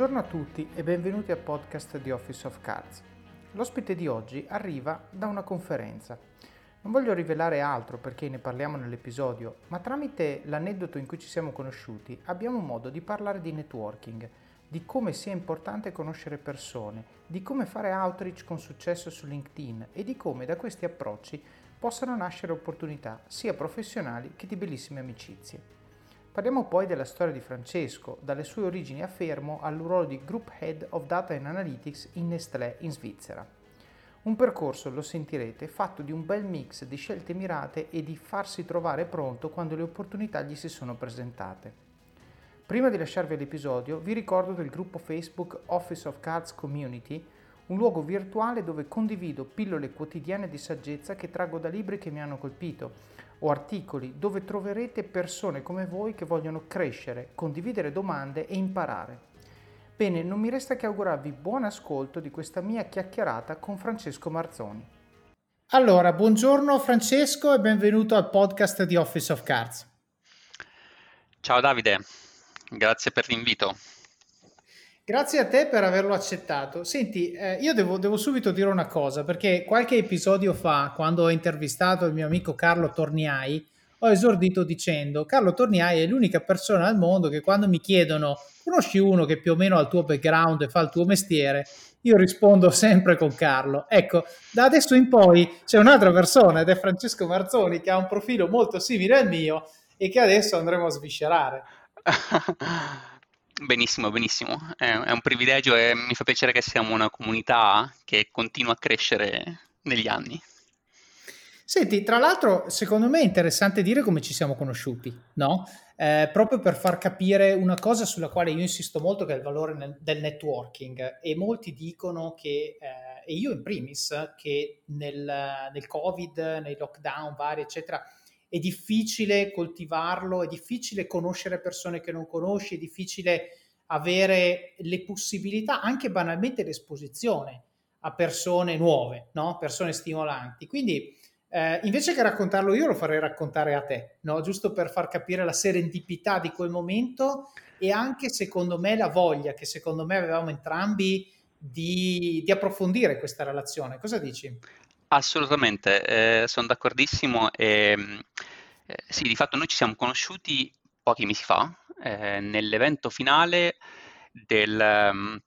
Buongiorno a tutti e benvenuti al podcast di Office of Cards. L'ospite di oggi arriva da una conferenza. Non voglio rivelare altro perché ne parliamo nell'episodio, ma tramite l'aneddoto in cui ci siamo conosciuti abbiamo modo di parlare di networking, di come sia importante conoscere persone, di come fare outreach con successo su LinkedIn e di come da questi approcci possano nascere opportunità sia professionali che di bellissime amicizie. Parliamo poi della storia di Francesco, dalle sue origini a Fermo al ruolo di Group Head of Data and Analytics in Nestlé in Svizzera. Un percorso, lo sentirete, fatto di un bel mix di scelte mirate e di farsi trovare pronto quando le opportunità gli si sono presentate. Prima di lasciarvi l'episodio, vi ricordo del gruppo Facebook Office of Cards Community, un luogo virtuale dove condivido pillole quotidiane di saggezza che traggo da libri che mi hanno colpito o articoli dove troverete persone come voi che vogliono crescere, condividere domande e imparare. Bene, non mi resta che augurarvi buon ascolto di questa mia chiacchierata con Francesco Marzoni. Allora, buongiorno Francesco e benvenuto al podcast di Office of Cards. Ciao Davide, grazie per l'invito. Grazie a te per averlo accettato. Senti, eh, io devo, devo, subito dire una cosa, perché qualche episodio fa, quando ho intervistato il mio amico Carlo Torniai, ho esordito dicendo, Carlo Torniai è l'unica persona al mondo che quando mi chiedono, conosci uno che più o meno ha il tuo background e fa il tuo mestiere, io rispondo sempre con Carlo. Ecco, da adesso in poi c'è un'altra persona ed è Francesco Marzoni che ha un profilo molto simile al mio e che adesso andremo a sviscerare. Benissimo, benissimo. È, è un privilegio e mi fa piacere che siamo una comunità che continua a crescere negli anni. Senti, tra l'altro, secondo me è interessante dire come ci siamo conosciuti, no? Eh, proprio per far capire una cosa sulla quale io insisto molto, che è il valore nel, del networking. E molti dicono che, eh, e io in primis, che nel, nel Covid, nei lockdown vari, eccetera, è difficile coltivarlo, è difficile conoscere persone che non conosci, è difficile avere le possibilità, anche banalmente l'esposizione a persone nuove, no? persone stimolanti. Quindi eh, invece che raccontarlo io lo farei raccontare a te, no? giusto per far capire la serendipità di quel momento e anche secondo me la voglia che secondo me avevamo entrambi di, di approfondire questa relazione. Cosa dici? Assolutamente, eh, sono d'accordissimo. E, eh, sì, di fatto noi ci siamo conosciuti pochi mesi fa, eh, nell'evento finale del, um,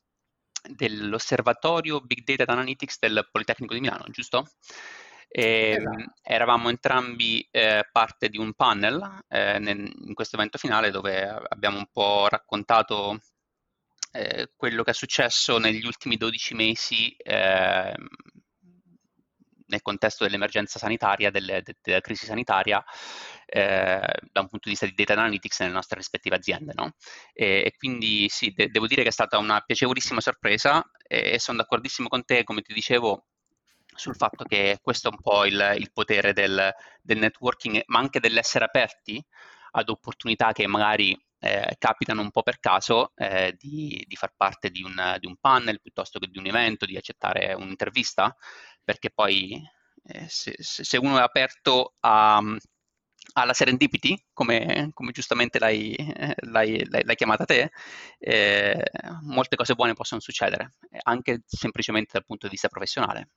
dell'osservatorio Big Data Analytics del Politecnico di Milano, giusto? E, esatto. Eravamo entrambi eh, parte di un panel eh, nel, in questo evento finale dove abbiamo un po' raccontato eh, quello che è successo negli ultimi 12 mesi eh, nel contesto dell'emergenza sanitaria, delle, de, della crisi sanitaria, eh, da un punto di vista di data analytics nelle nostre rispettive aziende. No? E, e, quindi sì, de- devo dire che è stata una piacevolissima sorpresa e, e sono d'accordissimo con te, come ti dicevo, sul fatto che questo è un po' il, il potere del, del, networking, ma anche dell'essere aperti ad opportunità che magari eh, capitano un po' per caso eh, di, di, far parte di un, di un, panel piuttosto che di un evento, di accettare un'intervista, perché poi eh, se, se, uno è aperto a, alla serendipity, come, come giustamente l'hai, l'hai, l'hai, chiamata te, eh, molte cose buone possono succedere, anche semplicemente dal punto di vista professionale.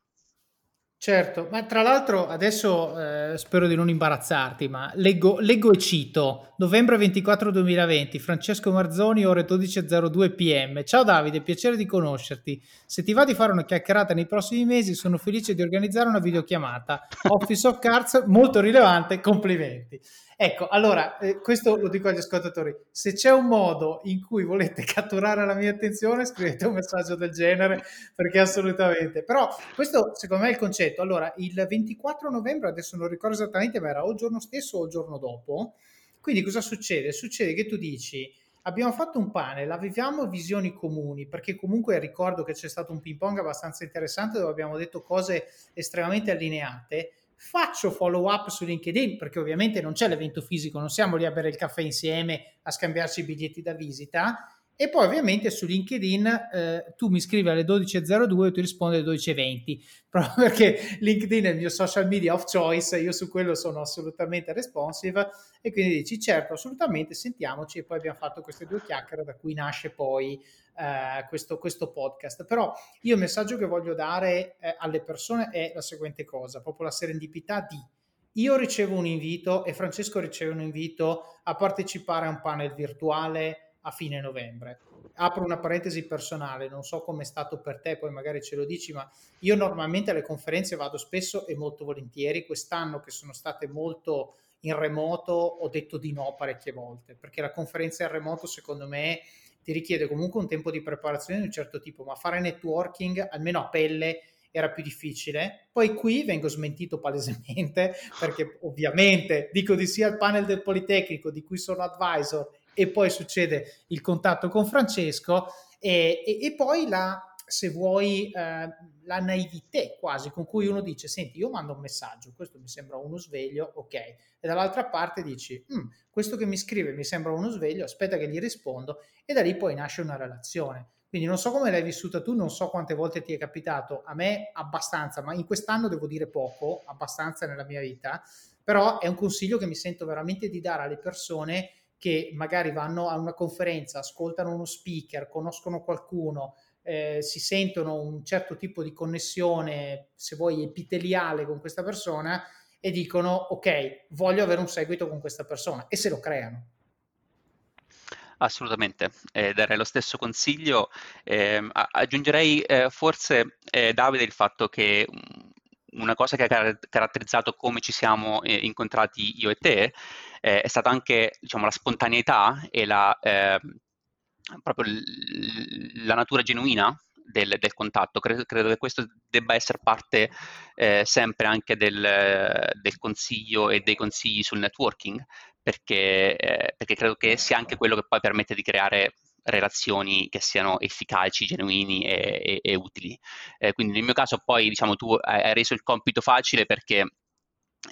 Certo, ma tra l'altro adesso eh, spero di non imbarazzarti, ma leggo, leggo, e cito, novembre 24 2020, Francesco Marzoni, ore 12.02 pm. Ciao Davide, piacere di conoscerti. Se ti va di fare una chiacchierata nei prossimi mesi, sono felice di organizzare una videochiamata. Office of Cards, molto rilevante, complimenti. Ecco, allora, eh, questo lo dico agli ascoltatori, se c'è un modo in cui volete catturare la mia attenzione, scrivete un messaggio del genere, perché assolutamente. Però questo secondo me è il concetto. Allora, il 24 novembre, adesso non ricordo esattamente, ma era o il giorno stesso o il giorno dopo. Quindi cosa succede? Succede che tu dici, abbiamo fatto un panel, avevamo visioni comuni, perché comunque ricordo che c'è stato un ping pong abbastanza interessante dove abbiamo detto cose estremamente allineate faccio follow up su LinkedIn perché ovviamente non c'è l'evento fisico, non siamo lì a bere il caffè insieme a scambiarci i biglietti da visita E poi ovviamente su LinkedIn eh, tu mi scrivi alle 12.02 e ti rispondo alle 12.20, proprio perché LinkedIn è il mio social media of choice, io su quello sono assolutamente responsive e quindi dici certo, assolutamente, sentiamoci e poi abbiamo fatto queste due chiacchiere da cui nasce poi eh, questo, questo, podcast. Però io il messaggio che voglio dare eh, alle persone è la seguente cosa, proprio la serendipità di io ricevo un invito e Francesco riceve un invito a partecipare a un panel virtuale a fine novembre. Apro una parentesi personale, non so come è stato per te, poi magari ce lo dici, ma io normalmente alle conferenze vado spesso e molto volentieri. Quest'anno che sono state molto in remoto ho detto di no parecchie volte, perché la conferenza in remoto secondo me ti richiede comunque un tempo di preparazione di un certo tipo, ma fare networking almeno a pelle era più difficile. Poi qui vengo smentito palesemente perché ovviamente dico di sì al panel del Politecnico di cui sono advisor e poi succede il contatto con Francesco e, e, e poi la, se vuoi, eh, la naivete quasi con cui uno dice, senti, io mando un messaggio, questo mi sembra uno sveglio, ok, e dall'altra parte dici, mm, questo che mi scrive mi sembra uno sveglio, aspetta che gli rispondo e da lì poi nasce una relazione. Quindi non so come l'hai vissuta tu, non so quante volte ti è capitato, a me abbastanza, ma in quest'anno devo dire poco, abbastanza nella mia vita, però è un consiglio che mi sento veramente di dare alle persone che magari vanno a una conferenza, ascoltano uno speaker, conoscono qualcuno, eh, si sentono un certo tipo di connessione, se vuoi, epiteliale con questa persona e dicono ok, voglio avere un seguito con questa persona e se lo creano. Assolutamente, eh, darei lo stesso consiglio. Eh, aggiungerei eh, forse, eh, Davide, il fatto che una cosa che ha caratterizzato come ci siamo eh, incontrati io e te eh, è stata anche diciamo, la spontaneità e la, eh, proprio l- la natura genuina del, del contatto. Credo, credo, che questo debba essere parte eh, sempre anche del, del, consiglio e dei consigli sul networking, perché, eh, perché credo che sia anche quello che poi permette di creare relazioni che siano efficaci, genuini e, e, e utili. Eh, quindi nel mio caso poi diciamo tu hai reso il compito facile perché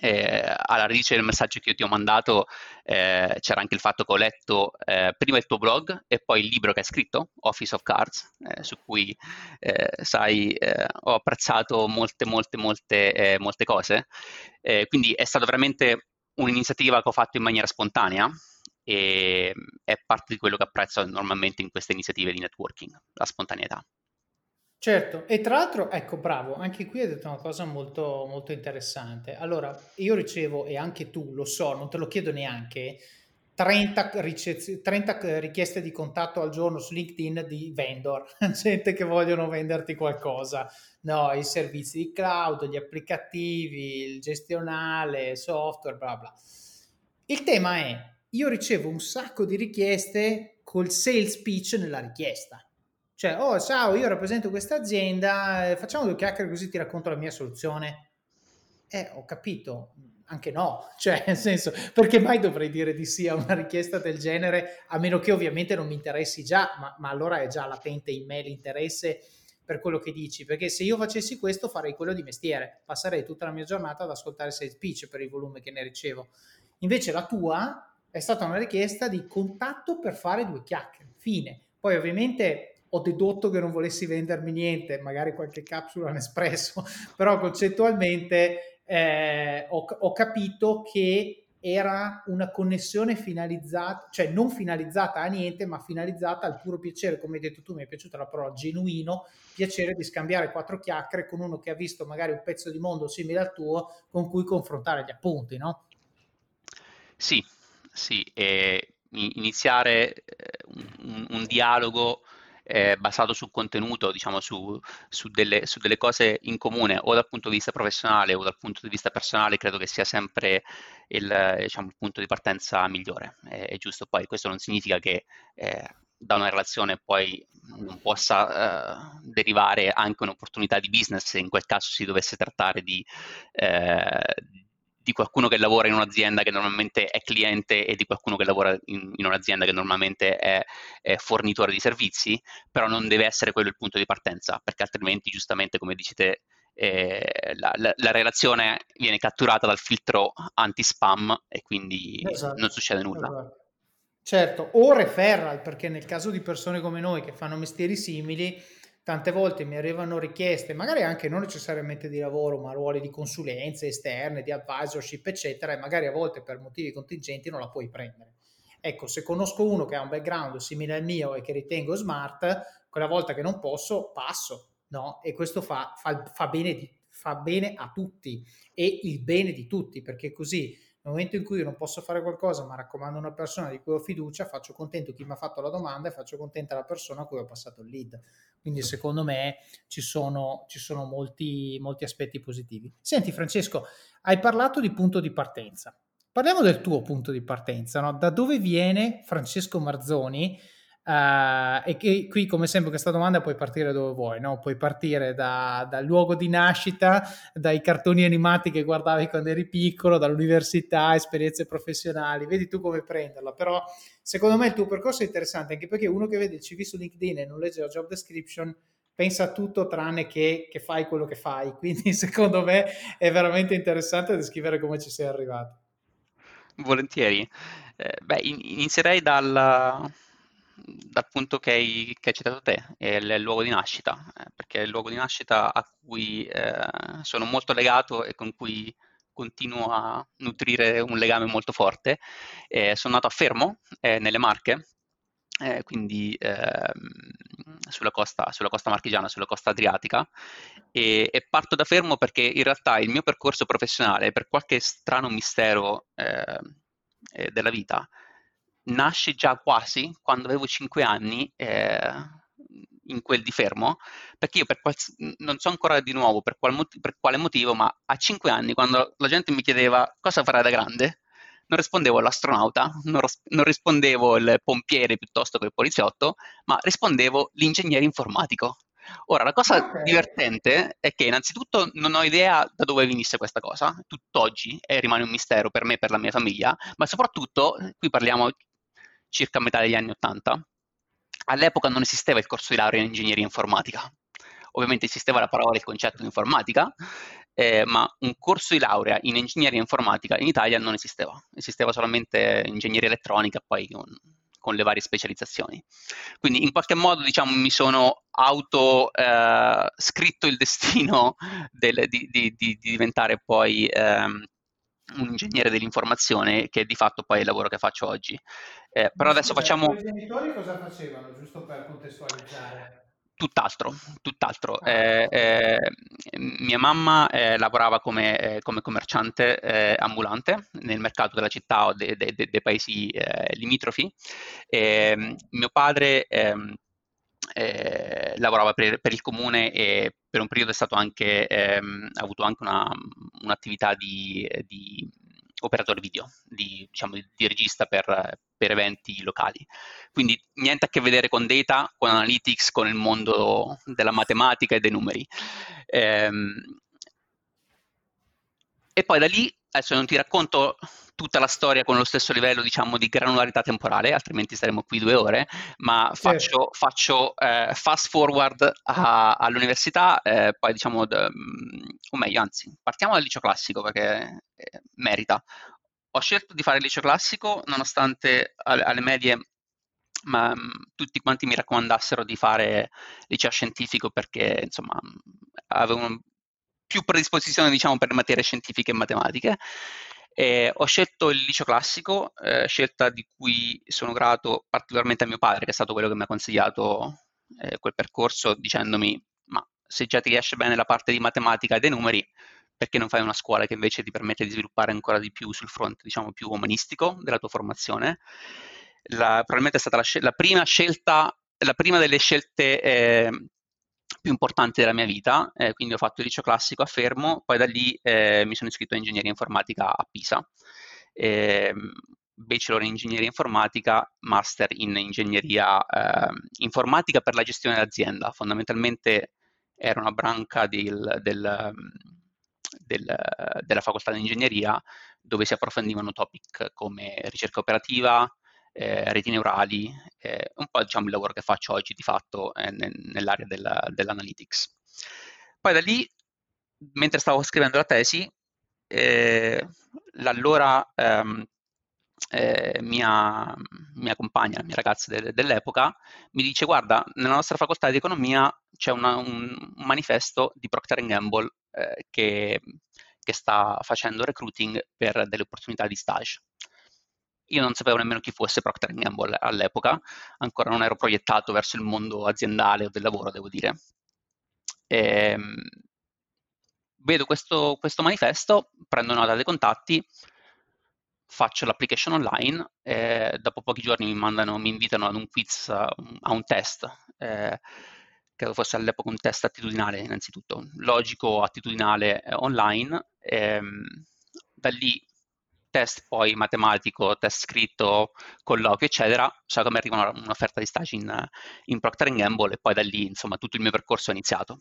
eh, alla radice del messaggio che io ti ho mandato eh, c'era anche il fatto che ho letto eh, prima il tuo blog e poi il libro che hai scritto, Office of Cards, eh, su cui eh, sai, eh, ho apprezzato molte, molte, molte, molte cose. quindi è stata veramente un'iniziativa che ho fatto in maniera spontanea e è parte di quello che apprezzo normalmente in queste iniziative di networking, la spontaneità. Certo, e tra l'altro, ecco, bravo, anche qui hai detto una cosa molto, molto interessante. Allora, io ricevo, e anche tu lo so, non te lo chiedo neanche, 30, ricez- 30 richieste di contatto al giorno su LinkedIn di vendor, gente che vogliono venderti qualcosa, no, i servizi di cloud, gli applicativi, il gestionale, software, bla bla. Il tema è, io ricevo un sacco di richieste col sales pitch nella richiesta. Cioè, oh, ciao, io rappresento questa azienda, eh, facciamo due chiacchiere così ti racconto la mia soluzione. Eh, ho capito, anche no, cioè, nel senso, perché mai dovrei dire di sì a una richiesta del genere, a meno che ovviamente non mi interessi già, ma, ma allora è già latente in me l'interesse per quello che dici, perché se io facessi questo farei quello di mestiere, passerei tutta la mia giornata ad ascoltare sales pitch per il volume che ne ricevo. Invece la tua è stata una richiesta di contatto per fare due chiacchiere, fine. Poi ovviamente ho dedotto che non volessi vendermi niente, magari qualche capsula Nespresso, però concettualmente eh, ho, ho capito che era una connessione finalizzata, cioè non finalizzata a niente, ma finalizzata al puro piacere, come hai detto tu, mi è piaciuta la parola genuino, piacere di scambiare quattro chiacchiere con uno che ha visto magari un pezzo di mondo simile al tuo con cui confrontare gli appunti, no? Sì, sì, iniziare eh, un, un dialogo eh, basato sul contenuto, diciamo su, su, delle, su, delle, cose in comune o dal punto di vista professionale o dal punto di vista personale, credo che sia sempre il, diciamo, il punto di partenza migliore. È, è, giusto poi, questo non significa che eh, da una relazione poi non possa eh, derivare anche un'opportunità di business se in quel caso si dovesse trattare di, eh, di qualcuno che lavora in un'azienda che normalmente è cliente e di qualcuno che lavora in, in un'azienda che normalmente è, è, fornitore di servizi, però non deve essere quello il punto di partenza, perché altrimenti, giustamente, come dici te, eh, la, la, la, relazione viene catturata dal filtro anti-spam e quindi esatto, non succede nulla. Esatto. Certo, o referral, perché nel caso di persone come noi che fanno mestieri simili, tante volte mi arrivano richieste, magari anche non necessariamente di lavoro, ma ruoli di consulenze esterne, di advisorship, eccetera, e magari a volte per motivi contingenti non la puoi prendere. Ecco, se conosco uno che ha un background simile al mio e che ritengo smart, quella volta che non posso, passo, no? E questo fa, fa, fa, bene, fa bene a tutti e il bene di tutti, perché così nel momento in cui io non posso fare qualcosa, ma raccomando una persona di cui ho fiducia, faccio contento chi mi ha fatto la domanda e faccio contenta la persona a cui ho passato il lead. Quindi secondo me ci sono, ci sono molti, molti aspetti positivi. Senti Francesco, hai parlato di punto di partenza. Parliamo del tuo punto di partenza, no? da dove viene Francesco Marzoni Uh, e che qui, come sempre, questa domanda puoi partire dove vuoi, no? Puoi partire da, dal luogo di nascita, dai cartoni animati che guardavi quando eri piccolo, dall'università, esperienze professionali, vedi tu come prenderla. Però, secondo me, il tuo percorso è interessante anche perché uno che vede il CV su LinkedIn e non legge la job description pensa a tutto tranne che, che fai quello che fai. Quindi, secondo me, è veramente interessante descrivere come ci sei arrivato. Volentieri. Eh, beh, inizierei dalla dal punto che hai, che hai citato te, è il, luogo di nascita, eh, perché è il luogo di nascita a cui eh, sono molto legato e con cui continuo a nutrire un legame molto forte. Eh, sono nato a Fermo, eh, nelle Marche, eh, quindi ehm, sulla costa, sulla, costa, marchigiana, sulla costa adriatica, e, e, parto da Fermo perché in realtà il mio percorso professionale, per qualche strano mistero eh, della vita, nasce già quasi quando avevo 5 anni eh, in quel di fermo, perché io per qual- non so ancora di nuovo per, qual mot- per, quale motivo, ma a 5 anni quando la gente mi chiedeva cosa farai da grande, non rispondevo l'astronauta, non, ros- non rispondevo il pompiere piuttosto che il poliziotto, ma rispondevo l'ingegnere informatico. Ora, la cosa okay. divertente è che innanzitutto non ho idea da dove venisse questa cosa, tutt'oggi e rimane un mistero per me e per la mia famiglia, ma soprattutto, qui parliamo circa a metà degli anni Ottanta, all'epoca non esisteva il corso di laurea in ingegneria informatica. Ovviamente esisteva la parola e il concetto di informatica, eh, ma un corso di laurea in ingegneria informatica in Italia non esisteva. Esisteva solamente ingegneria elettronica, poi con, con le varie specializzazioni. Quindi in qualche modo diciamo, mi sono auto eh, scritto il destino del, di, di, di, diventare poi ehm, un ingegnere dell'informazione che è di fatto poi il lavoro che faccio oggi. Eh, però adesso scusa, facciamo... I genitori cosa facevano, giusto per contestualizzare? Tutt'altro, tutt'altro. Ah, eh, eh, mia mamma eh, lavorava come, eh, come commerciante eh, ambulante nel mercato della città o dei de, de, de paesi eh, limitrofi. Ehm, mio padre ehm, lavorava per, per, il comune e per un periodo è stato anche, ehm, ha avuto anche una, un'attività di, di operatore video, di, diciamo, di regista per, per, eventi locali. Quindi niente a che vedere con data, con analytics, con il mondo della matematica e dei numeri. Ehm, e poi da lì, adesso non ti racconto tutta la storia con lo stesso livello diciamo, di granularità temporale, altrimenti staremo qui due ore, ma faccio, faccio eh, fast forward a, all'università, eh, poi diciamo, d- mm, o meglio, anzi, partiamo dal liceo classico perché eh, merita. Ho scelto di fare il liceo classico nonostante alle, alle medie ma mh, mm, tutti quanti mi raccomandassero di fare liceo scientifico perché insomma avevo più predisposizione diciamo per materie scientifiche e matematiche eh, ho scelto il liceo classico, eh, scelta di cui sono grato particolarmente a mio padre, che è stato quello che mi ha consigliato eh, quel percorso, dicendomi: Ma se già ti riesce bene la parte di matematica e dei numeri, perché non fai una scuola che invece ti permette di sviluppare ancora di più sul fronte, diciamo, più umanistico della tua formazione? La, probabilmente è stata la, la, prima scelta, la prima delle scelte eh, più importanti della mia vita, eh, quindi ho fatto il liceo classico a Fermo, poi da lì eh, mi sono iscritto a ingegneria informatica a Pisa, eh, bachelor in ingegneria informatica, master in ingegneria ehm, informatica per la gestione dell'azienda, fondamentalmente era una branca del, del, del, della facoltà di ingegneria dove si approfondivano topic come ricerca operativa, eh, reti neurali, eh, un po' diciamo il lavoro che faccio oggi di fatto eh, nell'area della, dell'analytics. Poi da lì, mentre stavo scrivendo la tesi, eh, l'allora ehm, eh, mia, mia, compagna, la mia ragazza de- dell'epoca, mi dice guarda, nella nostra facoltà di economia c'è una, un, manifesto di Procter Gamble eh, che, che sta facendo recruiting per delle opportunità di stage. Io non sapevo nemmeno chi fosse Procter Gamble all'epoca, ancora non ero proiettato verso il mondo aziendale o del lavoro, devo dire. E, ehm, vedo questo, questo manifesto, prendo nota dei contatti, faccio l'application online e dopo pochi giorni mi, mandano, mi invitano ad un quiz, a un test, eh, credo fosse all'epoca un test attitudinale innanzitutto, logico, attitudinale eh, online. Ehm, da lì test poi matematico, test scritto, colloquio, eccetera, so mi arriva un'offerta di stage in, in Procter Gamble e poi da lì, insomma, tutto il mio percorso è iniziato.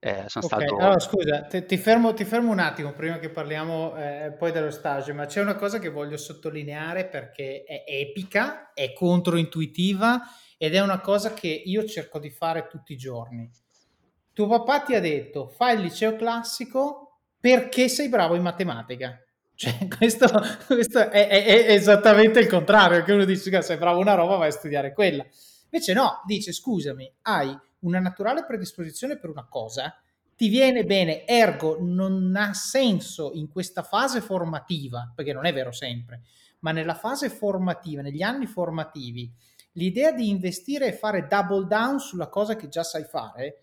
Eh, sono okay. stato... Allora, scusa, ti, ti, fermo, ti, fermo, un attimo prima che parliamo eh, poi dello stage, ma c'è una cosa che voglio sottolineare perché è epica, è controintuitiva ed è una cosa che io cerco di fare tutti i giorni. Tuo papà ti ha detto fai il liceo classico perché sei bravo in matematica. Cioè, questo, questo è, è, è, esattamente il contrario, che uno dice sei bravo una roba, vai a studiare quella. Invece no, dice scusami, hai una naturale predisposizione per una cosa, ti viene bene, ergo non ha senso in questa fase formativa, perché non è vero sempre, ma nella fase formativa, negli anni formativi, l'idea di investire e fare double down sulla cosa che già sai fare,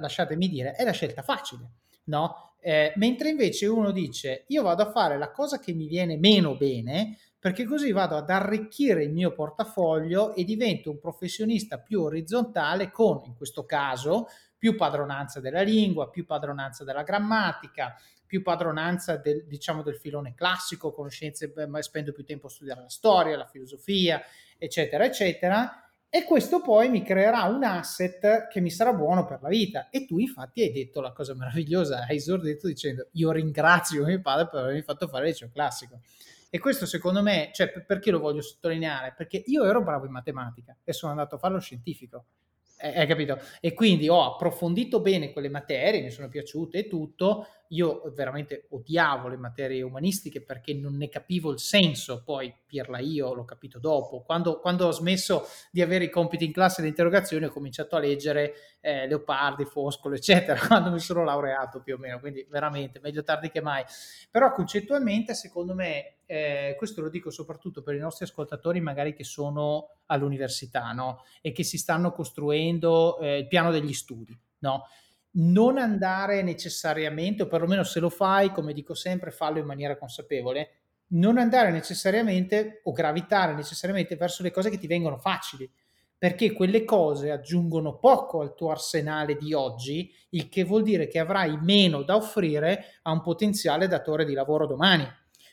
lasciatemi dire, è la scelta facile, no? Eh, mentre invece uno dice io vado a fare la cosa che mi viene meno bene perché così vado ad arricchire il mio portafoglio e divento un professionista più orizzontale con, in questo caso, più padronanza della lingua, più padronanza della grammatica, più padronanza del, diciamo, del filone classico, conoscenze, spendo più tempo a studiare la storia, la filosofia, eccetera, eccetera. E questo poi mi creerà un asset che mi sarà buono per la vita. E tu infatti hai detto la cosa meravigliosa, hai esordito dicendo io ringrazio mio padre per avermi fatto fare il liceo classico. E questo secondo me, cioè perché lo voglio sottolineare? Perché io ero bravo in matematica e sono andato a fare lo scientifico. Hai capito? E quindi ho approfondito bene quelle materie, mi sono piaciute e tutto, io veramente odiavo le materie umanistiche perché non ne capivo il senso, poi pirla io l'ho capito dopo. Quando, quando ho smesso di avere i compiti in classe e le interrogazioni ho cominciato a leggere eh, Leopardi, Foscolo, eccetera, quando mi sono laureato più o meno, quindi veramente meglio tardi che mai. Però concettualmente, secondo me, eh, questo lo dico soprattutto per i nostri ascoltatori magari che sono all'università no? e che si stanno costruendo eh, il piano degli studi. No? Non andare necessariamente, o perlomeno se lo fai, come dico sempre, fallo in maniera consapevole, non andare necessariamente o gravitare necessariamente verso le cose che ti vengono facili, perché quelle cose aggiungono poco al tuo arsenale di oggi, il che vuol dire che avrai meno da offrire a un potenziale datore di lavoro domani.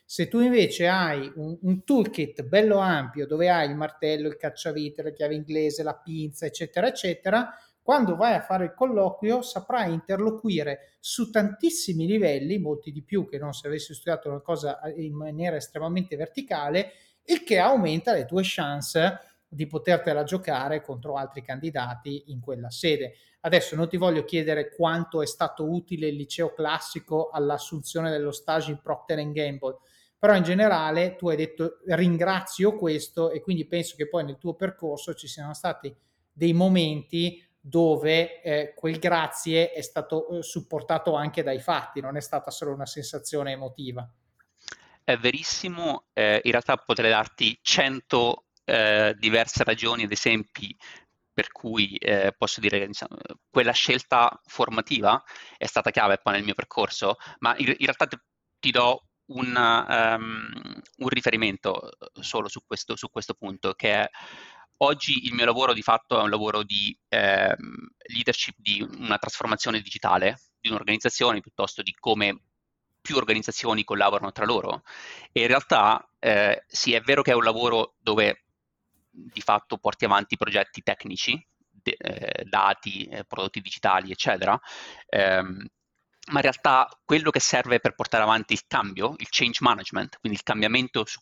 Se tu invece hai un, un toolkit bello ampio dove hai il martello, il cacciavite, la chiave inglese, la pinza, eccetera, eccetera, quando vai a fare il colloquio saprai interloquire su tantissimi livelli, molti di più che non se avessi studiato una cosa in maniera estremamente verticale, il che aumenta le tue chance di potertela giocare contro altri candidati in quella sede. Adesso non ti voglio chiedere quanto è stato utile il liceo classico all'assunzione dello stage in Procter Gamble, però in generale tu hai detto ringrazio questo e quindi penso che poi nel tuo percorso ci siano stati dei momenti dove eh, quel grazie è stato eh, supportato anche dai fatti, non è stata solo una sensazione emotiva. È verissimo, eh, in realtà potrei darti 100 eh, diverse ragioni ed esempi per cui eh, posso dire che diciamo, quella scelta formativa è stata chiave poi nel mio percorso, ma in, in realtà ti, ti do un, um, un, riferimento solo su questo, su questo punto, che è Oggi il mio lavoro di fatto è un lavoro di eh, leadership di una trasformazione digitale di un'organizzazione piuttosto di come più organizzazioni collaborano tra loro. E in realtà eh, sì, è vero che è un lavoro dove di fatto porti avanti progetti tecnici, de, eh, dati, eh, prodotti digitali, eccetera, ehm, ma in realtà quello che serve per portare avanti il cambio, il change management, quindi il cambiamento su,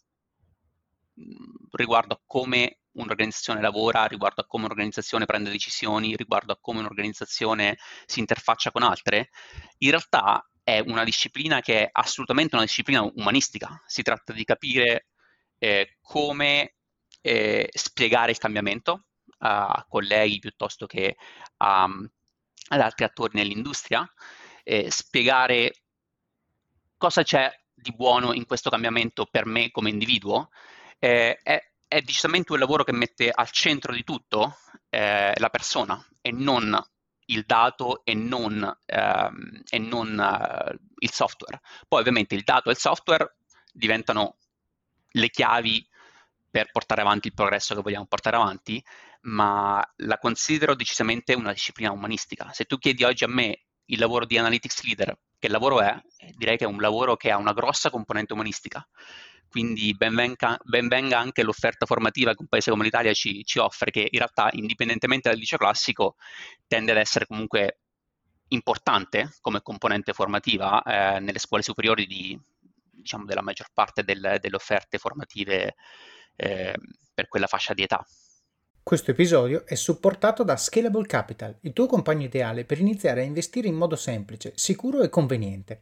riguardo a come un'organizzazione lavora, riguardo a come un'organizzazione prende decisioni, riguardo a come un'organizzazione si interfaccia con altre, in realtà è una disciplina che è assolutamente una disciplina umanistica. Si tratta di capire eh, come eh, spiegare il cambiamento a colleghi piuttosto che a, ad altri attori nell'industria, eh, spiegare cosa c'è di buono in questo cambiamento per me come individuo. Eh, è, è, decisamente un lavoro che mette al centro di tutto eh, la persona e non il dato e non, ehm, e non uh, il software. Poi ovviamente il dato e il software diventano le chiavi per portare avanti il progresso che vogliamo portare avanti, ma la considero decisamente una disciplina umanistica. Se tu chiedi oggi a me il lavoro di analytics leader, che lavoro è? Direi che è un lavoro che ha una grossa componente umanistica. Quindi ben venga, ben venga anche l'offerta formativa che un paese come l'Italia ci, ci offre, che in realtà, indipendentemente dal liceo classico, tende ad essere comunque importante come componente formativa eh, nelle scuole superiori di, diciamo, della maggior parte del, delle offerte formative eh, per quella fascia di età. Questo episodio è supportato da Scalable Capital, il tuo compagno ideale per iniziare a investire in modo semplice, sicuro e conveniente.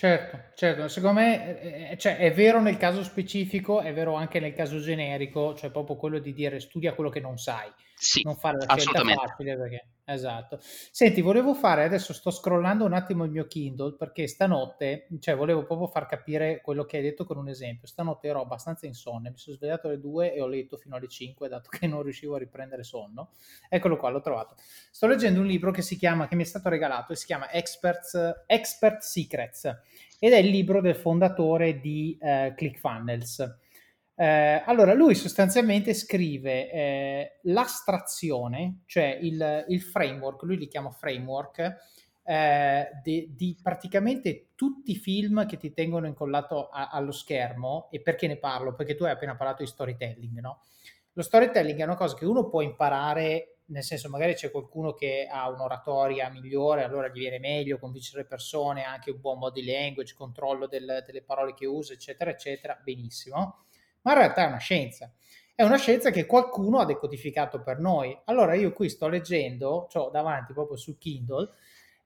Certo, certo, secondo me eh, eh, cioè, è vero nel caso specifico, è vero anche nel caso generico, cioè proprio quello di dire studia quello che non sai, sì, non fare la scelta facile perché Esatto. Senti, volevo fare, adesso sto scrollando un attimo il mio Kindle perché stanotte, cioè volevo proprio far capire quello che hai detto con un esempio. Stanotte ero abbastanza insonne, mi sono svegliato alle 2 e ho letto fino alle 5 dato che non riuscivo a riprendere sonno. Eccolo qua, l'ho trovato. Sto leggendo un libro che si chiama, che mi è stato regalato e si chiama Experts, Expert Secrets ed è il libro del fondatore di eh, ClickFunnels. Eh, allora, lui sostanzialmente scrive eh, l'astrazione, cioè il, il, framework, lui li chiama framework, eh, di, di, praticamente tutti i film che ti tengono incollato a, allo schermo. E perché ne parlo? Perché tu hai appena parlato di storytelling, no? Lo storytelling è una cosa che uno può imparare, nel senso magari c'è qualcuno che ha un'oratoria migliore, allora gli viene meglio convincere le persone, anche un buon body language, controllo del, delle parole che usa, eccetera, eccetera, benissimo ma in realtà è una scienza. È una scienza che qualcuno ha decodificato per noi. Allora io qui sto leggendo, ho davanti proprio su Kindle,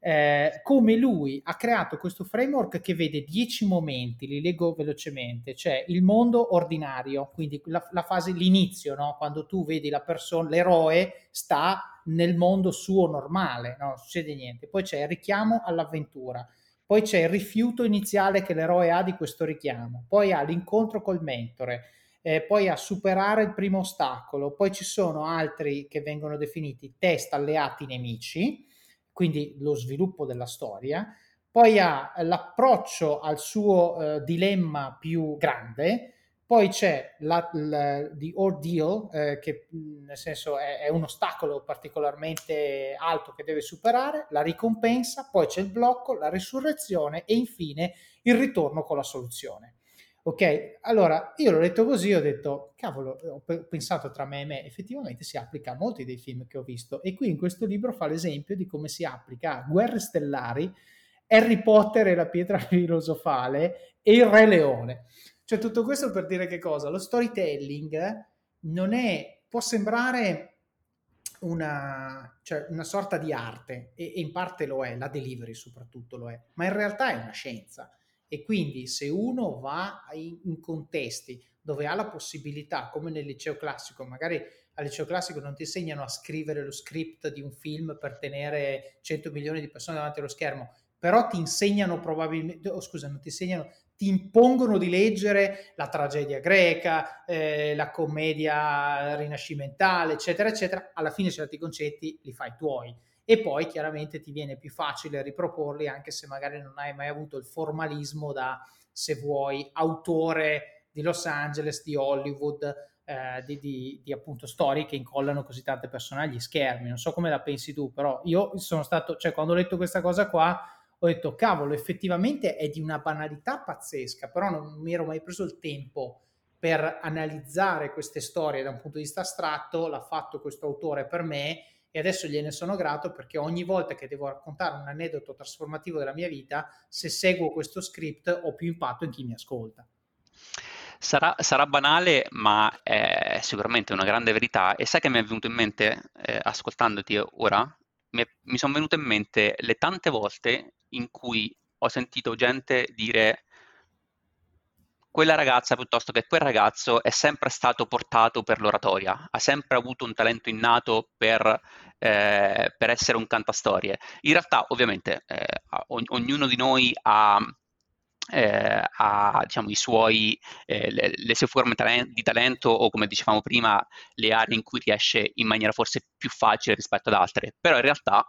eh, come lui ha creato questo framework che vede dieci momenti, li leggo velocemente, cioè il mondo ordinario, quindi la, la fase, l'inizio, no? quando tu vedi la persona, l'eroe sta nel mondo suo normale, no? non succede niente, poi c'è il richiamo all'avventura, poi c'è il rifiuto iniziale che l'eroe ha di questo richiamo, poi ha l'incontro col mentore, eh, poi a superare il primo ostacolo, poi ci sono altri che vengono definiti test alleati nemici, quindi lo sviluppo della storia, poi ha l'approccio al suo eh, dilemma più grande, poi c'è la, la, the ordeal, eh, che nel senso è, è, un ostacolo particolarmente alto che deve superare, la ricompensa, poi c'è il blocco, la risurrezione e infine il ritorno con la soluzione. Ok, allora io l'ho letto così, ho detto, cavolo, ho pensato tra me e me, effettivamente si applica a molti dei film che ho visto e qui in questo libro fa l'esempio di come si applica a Guerre Stellari, Harry Potter e la pietra filosofale e il Re Leone. Cioè, tutto questo per dire che cosa? Lo storytelling non è, può sembrare una, cioè una sorta di arte, e, e in parte lo è, la delivery soprattutto lo è, ma in realtà è una scienza. E quindi se uno va in, in contesti dove ha la possibilità, come nel liceo classico, magari al liceo classico non ti insegnano a scrivere lo script di un film per tenere 100 milioni di persone davanti allo schermo, però ti insegnano probabilmente, oh, scusa, non ti insegnano, ti impongono di leggere la tragedia greca, eh, la commedia rinascimentale, eccetera, eccetera. Alla fine certi concetti li fai tuoi e poi chiaramente ti viene più facile riproporli anche se magari non hai mai avuto il formalismo da, se vuoi, autore di Los Angeles, di Hollywood, eh, di, di, di, appunto storie che incollano così tante persone agli schermi. Non so come la pensi tu, però io sono stato, cioè quando ho letto questa cosa qua, ho detto cavolo, effettivamente è di una banalità pazzesca, però non mi ero mai preso il tempo per analizzare queste storie da un punto di vista astratto, l'ha fatto questo autore per me e adesso gliene sono grato perché ogni volta che devo raccontare un aneddoto trasformativo della mia vita, se seguo questo script ho più impatto in chi mi ascolta. Sarà, sarà banale, ma è sicuramente una grande verità. E sai che mi è venuto in mente, eh, ascoltandoti ora, mi, sono venute in mente le tante volte in cui ho sentito gente dire quella ragazza piuttosto che quel ragazzo è sempre stato portato per l'oratoria, ha sempre avuto un talento innato per, eh, per essere un cantastorie. In realtà, ovviamente, eh, ognuno di noi ha, eh, ha diciamo, suoi, eh, le, le, sue forme di talento o, come dicevamo prima, le aree in cui riesce in maniera forse più facile rispetto ad altre. Però in realtà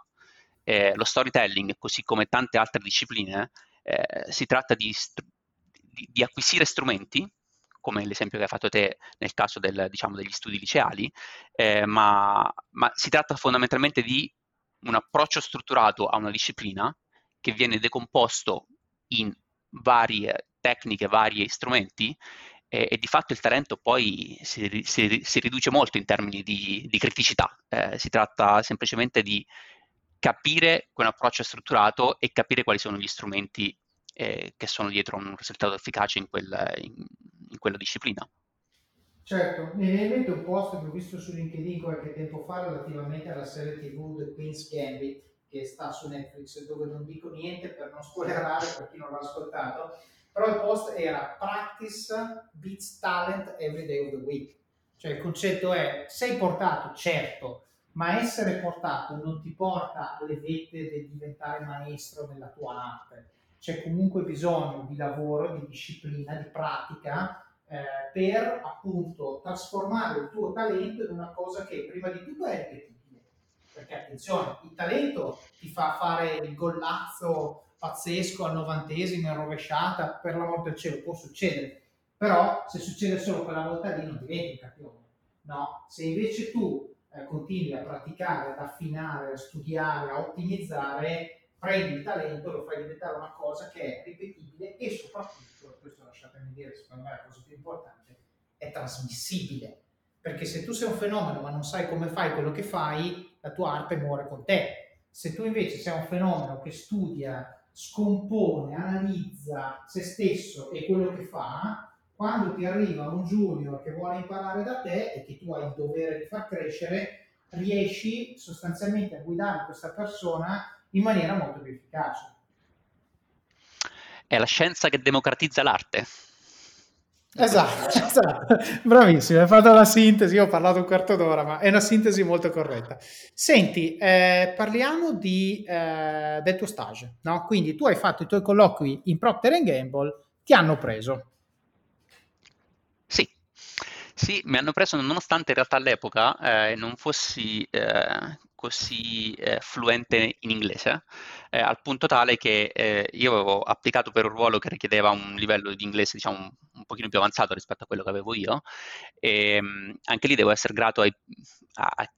eh, lo storytelling, così come tante altre discipline, eh, si tratta di di, di acquisire strumenti, come l'esempio che hai fatto te nel caso del, diciamo, degli studi liceali, eh, ma, ma, si tratta fondamentalmente di un approccio strutturato a una disciplina che viene decomposto in varie tecniche, vari strumenti e, e di fatto il talento poi si, si, si riduce molto in termini di, di criticità. Eh, si tratta semplicemente di capire un approccio strutturato e capire quali sono gli strumenti eh, che sono dietro un risultato efficace in, quel, in, in quella disciplina. Certo, mi viene in mente un post che ho visto su LinkedIn qualche tempo fa relativamente alla serie TV The Queen's Gambit che sta su Netflix dove non dico niente per non spoilerare per chi non l'ha ascoltato, però il post era Practice beats talent every day of the week. Cioè il concetto è sei portato, certo, ma essere portato non ti porta alle vette di diventare maestro nella tua arte c'è comunque bisogno di lavoro, di disciplina, di pratica eh, per appunto trasformare il tuo talento in una cosa che prima di tutto è ripetibile. Perché attenzione, il talento ti fa fare il gollazzo pazzesco al novantesimo in rovesciata, per l'amor del cielo, può succedere. Però se succede solo quella volta lì non diventi un campione. No, se invece tu eh, continui a praticare, ad affinare, a studiare, a ottimizzare, prendi il talento, lo fai diventare una cosa che è ripetibile e soprattutto, questo lasciatemi dire, secondo me è la cosa più importante, è trasmissibile. Perché se tu sei un fenomeno ma non sai come fai quello che fai, la tua arte muore con te. Se tu invece sei un fenomeno che studia, scompone, analizza se stesso e quello che fa, quando ti arriva un junior che vuole imparare da te e che tu hai il dovere di far crescere, riesci sostanzialmente a guidare questa persona in maniera molto più efficace. È la scienza che democratizza l'arte. Esatto, esatto, bravissimo, hai fatto la sintesi, io ho parlato un quarto d'ora, ma è una sintesi molto corretta. Senti, eh, parliamo di, eh, del tuo stage, no? Quindi tu hai fatto i tuoi colloqui in Procter Gamble, ti hanno preso. Sì, sì, mi hanno preso nonostante in realtà all'epoca eh, non fossi eh, così eh, fluente in inglese, eh, al punto tale che eh, io avevo applicato per un ruolo che richiedeva un livello di inglese diciamo un, un pochino più avanzato rispetto a quello che avevo io. E mh, anche lì devo essere grato ai, a,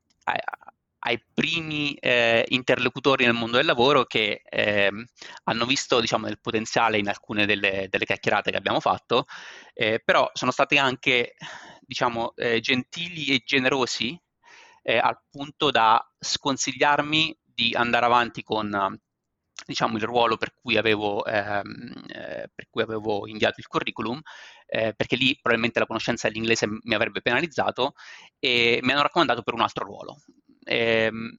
ai primi eh, interlocutori nel mondo del lavoro che eh, hanno visto diciamo, il potenziale in alcune delle, delle chiacchierate che abbiamo fatto, eh, però sono stati anche diciamo, eh, gentili e generosi eh, al punto da sconsigliarmi di andare avanti con diciamo, il ruolo per cui, avevo, ehm, eh, per cui avevo inviato il curriculum, eh, perché lì probabilmente la conoscenza dell'inglese mi avrebbe penalizzato e mi hanno raccomandato per un altro ruolo. Ehm,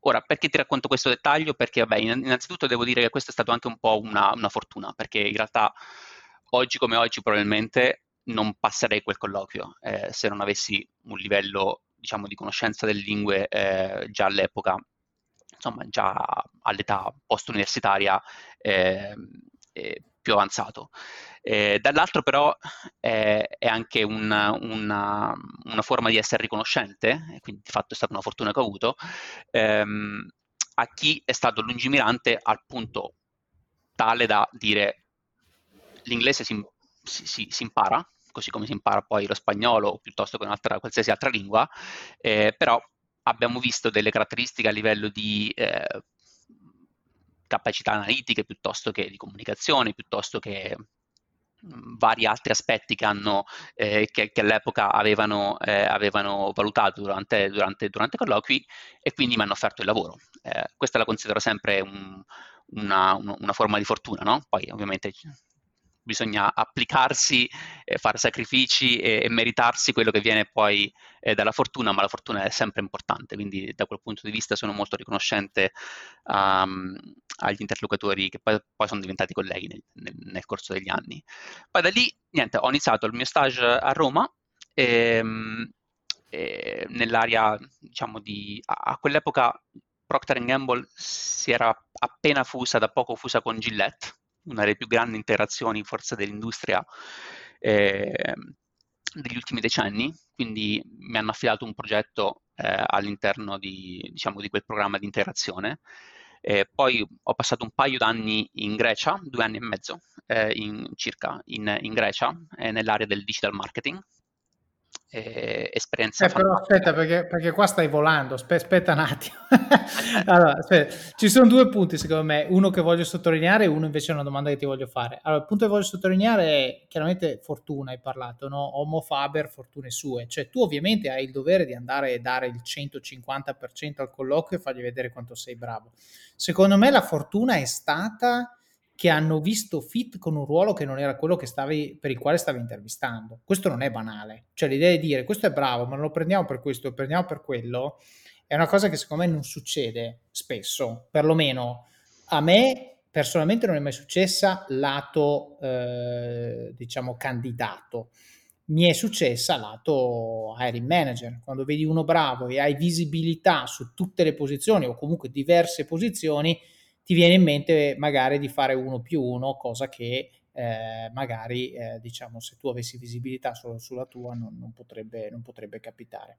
ora, perché ti racconto questo dettaglio? Perché, vabbè, innanzitutto devo dire che questo è stato anche un po' una, una fortuna, perché in realtà oggi come oggi probabilmente non passerei quel colloquio eh, se non avessi un livello diciamo, di conoscenza delle lingue eh, già all'epoca, insomma, già all'età post-universitaria eh, più avanzato. Eh, dall'altro però è, è anche una, una, una, forma di essere riconoscente, quindi di fatto è stata una fortuna che ho avuto, ehm, a chi è stato lungimirante al punto tale da dire l'inglese si, si, si impara, così come si impara poi lo spagnolo piuttosto che un'altra, qualsiasi altra lingua, eh, però abbiamo visto delle caratteristiche a livello di eh, capacità analitiche piuttosto che di comunicazione, piuttosto che mh, vari altri aspetti che, hanno, eh, che, che all'epoca avevano, eh, avevano valutato durante, durante, durante, i colloqui e quindi mi hanno offerto il lavoro. Eh, questa la considero sempre un, una, una, forma di fortuna, no? Poi ovviamente bisogna applicarsi, eh, fare sacrifici e, e, meritarsi quello che viene poi eh, dalla fortuna, ma la fortuna è sempre importante, quindi da quel punto di vista sono molto riconoscente um, agli interlocutori che poi, poi, sono diventati colleghi nel, nel, nel, corso degli anni. Poi da lì, niente, ho iniziato il mio stage a Roma. E, ehm, e nell'area, diciamo, di... a, a quell'epoca Procter Gamble si era appena fusa, da poco fusa con Gillette, una delle più grandi interazioni forse dell'industria eh, degli ultimi decenni, quindi mi hanno affidato un progetto eh, all'interno di, diciamo, di, quel programma di integrazione. Eh, poi ho passato un paio d'anni in Grecia, due anni e mezzo eh, in, circa in, in Grecia, eh, nell'area del digital marketing, eh, esperienza. Eh, però aspetta, perché, perché, qua stai volando, aspetta un attimo. allora, aspetta. Ci sono due punti secondo me, uno che voglio sottolineare e uno invece è una domanda che ti voglio fare. Allora, il punto che voglio sottolineare è chiaramente fortuna, hai parlato, no? Homo faber, fortune sue. Cioè tu ovviamente hai il dovere di andare e dare il 150% al colloquio e fargli vedere quanto sei bravo. Secondo me la fortuna è stata che hanno visto fit con un ruolo che non era quello stavi, per il quale stavi intervistando. Questo non è banale. Cioè l'idea di dire questo è bravo, ma non lo prendiamo per questo, lo prendiamo per quello, è una cosa che secondo me non succede spesso, perlomeno a me personalmente non è mai successa lato, eh, diciamo, candidato. Mi è successa lato hiring manager, quando vedi uno bravo e hai visibilità su tutte le posizioni o comunque diverse posizioni, ti viene in mente magari di fare uno più uno, cosa che eh, magari eh, diciamo se tu avessi visibilità solo sulla tua non, non, potrebbe, non potrebbe, capitare.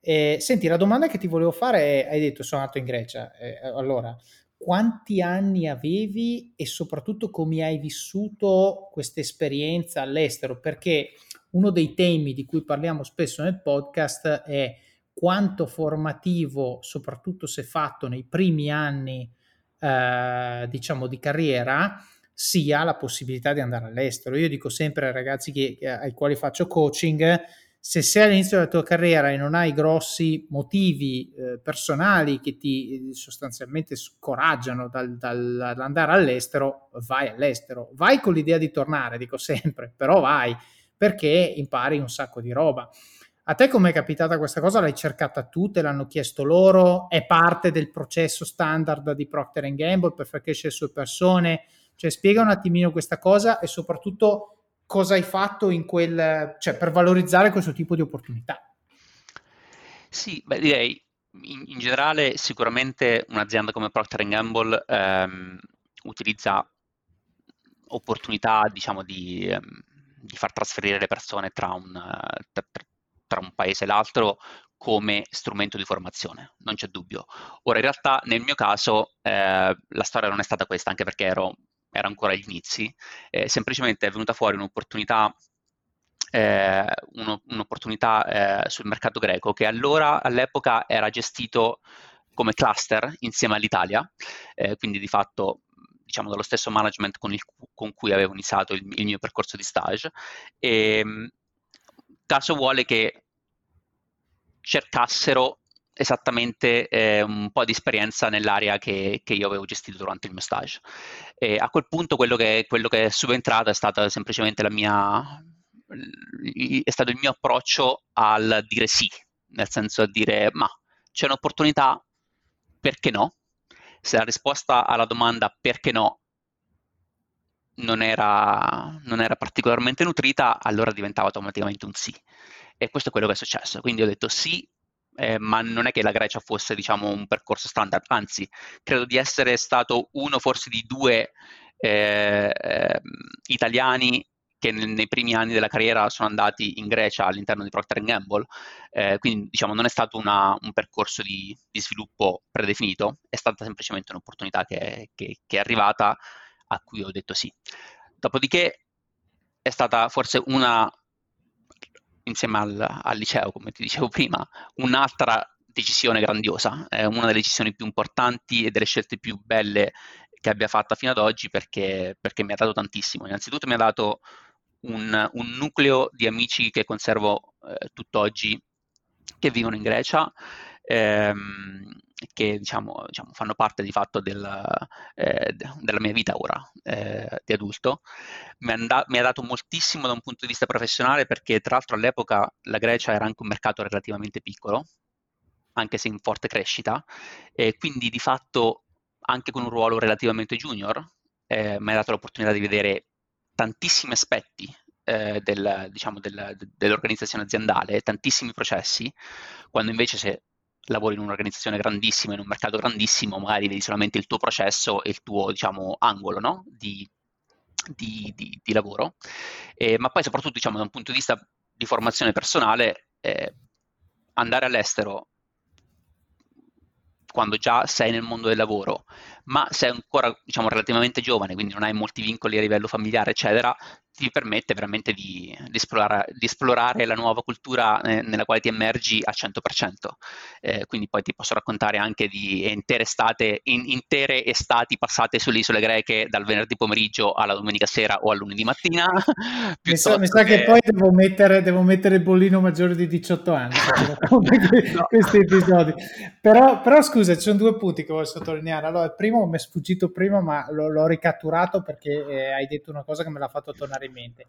Eh, senti, la domanda che ti volevo fare è, hai detto sono nato in Grecia, eh, allora quanti anni avevi e soprattutto come hai vissuto questa esperienza all'estero? Perché uno dei temi di cui parliamo spesso nel podcast è quanto formativo, soprattutto se fatto nei primi anni eh, diciamo di carriera sia la possibilità di andare all'estero. Io dico sempre ai ragazzi che, ai quali faccio coaching, se sei all'inizio della tua carriera e non hai grossi motivi eh, personali che ti sostanzialmente scoraggiano dal, dal, dall'andare all'estero, vai all'estero. Vai con l'idea di tornare, dico sempre, però vai perché impari un sacco di roba. A te com'è capitata questa cosa? L'hai cercata tu? Te l'hanno chiesto loro? È parte del processo standard di Procter Gamble per far crescere le sue persone? Cioè, spiega un attimino questa cosa e soprattutto cosa hai fatto quel, cioè, per valorizzare questo tipo di opportunità. Sì, beh, direi in, in generale sicuramente un'azienda come Procter Gamble ehm, utilizza opportunità, diciamo, di, ehm, di, far trasferire le persone tra un, tra, tra un paese e l'altro come strumento di formazione, non c'è dubbio. Ora, in realtà, nel mio caso, eh, la storia non è stata questa, anche perché ero, ero ancora agli inizi, eh, semplicemente è venuta fuori un'opportunità, eh, uno, un'opportunità eh, sul mercato greco che allora, all'epoca, era gestito come cluster insieme all'Italia, eh, quindi di fatto diciamo dallo stesso management con, il, con cui avevo iniziato il, il, mio percorso di stage e ehm, caso vuole che cercassero esattamente eh, un po' di esperienza nell'area che, che, io avevo gestito durante il mio stage. E a quel punto quello che, quello che è subentrato è stata semplicemente la mia, è stato il mio approccio al dire sì, nel senso a dire ma c'è un'opportunità, perché no? Se la risposta alla domanda perché no non era, non era particolarmente nutrita, allora diventava automaticamente un sì. E questo è quello che è successo. Quindi ho detto sì eh, ma non è che la Grecia fosse diciamo, un percorso standard, anzi credo di essere stato uno forse di due eh, eh, italiani che nei primi anni della carriera sono andati in Grecia all'interno di Procter Gamble, eh, quindi diciamo non è stato una, un percorso di, di, sviluppo predefinito, è stata semplicemente un'opportunità che, che, che, è arrivata a cui ho detto sì. Dopodiché è stata forse una, insieme al, al liceo, come ti dicevo prima, un'altra decisione grandiosa, è una delle decisioni più importanti e delle scelte più belle che abbia fatta fino ad oggi perché, perché mi ha dato tantissimo. Innanzitutto mi ha dato un, un nucleo di amici che conservo eh, tutt'oggi che vivono in Grecia, ehm, che diciamo, diciamo, fanno parte di fatto del, eh, della mia vita ora eh, di adulto. Mi, and- mi, ha dato moltissimo da un punto di vista professionale perché tra l'altro all'epoca la Grecia era anche un mercato relativamente piccolo, anche se in forte crescita, e quindi di fatto anche con un ruolo relativamente junior eh, mi ha dato l'opportunità di vedere tantissimi aspetti eh, del, diciamo, del, dell'organizzazione aziendale, tantissimi processi, quando invece se lavori in un'organizzazione grandissima, in un mercato grandissimo, magari vedi solamente il tuo processo e il tuo diciamo, angolo no? di, di, di, di, lavoro, eh, ma poi soprattutto diciamo, da un punto di vista di formazione personale, eh, andare all'estero quando già sei nel mondo del lavoro, ma sei ancora diciamo, relativamente giovane, quindi non hai molti vincoli a livello familiare, eccetera, ti permette veramente di, di, esplorare, di esplorare, la nuova cultura eh, nella quale ti immergi al 100%. Eh, quindi poi ti posso raccontare anche di intere, estate, in, intere estati passate sulle isole greche dal venerdì pomeriggio alla domenica sera o al lunedì mattina. mi, sa, mi sa che... che, poi devo mettere, devo mettere il bollino maggiore di 18 anni no. questi episodi. Però, però, scusa, ci sono due punti che voglio sottolineare. Allora, il primo mi è sfuggito prima, ma l'ho, l'ho ricatturato perché eh, hai detto una cosa che me l'ha fatto tornare in mente.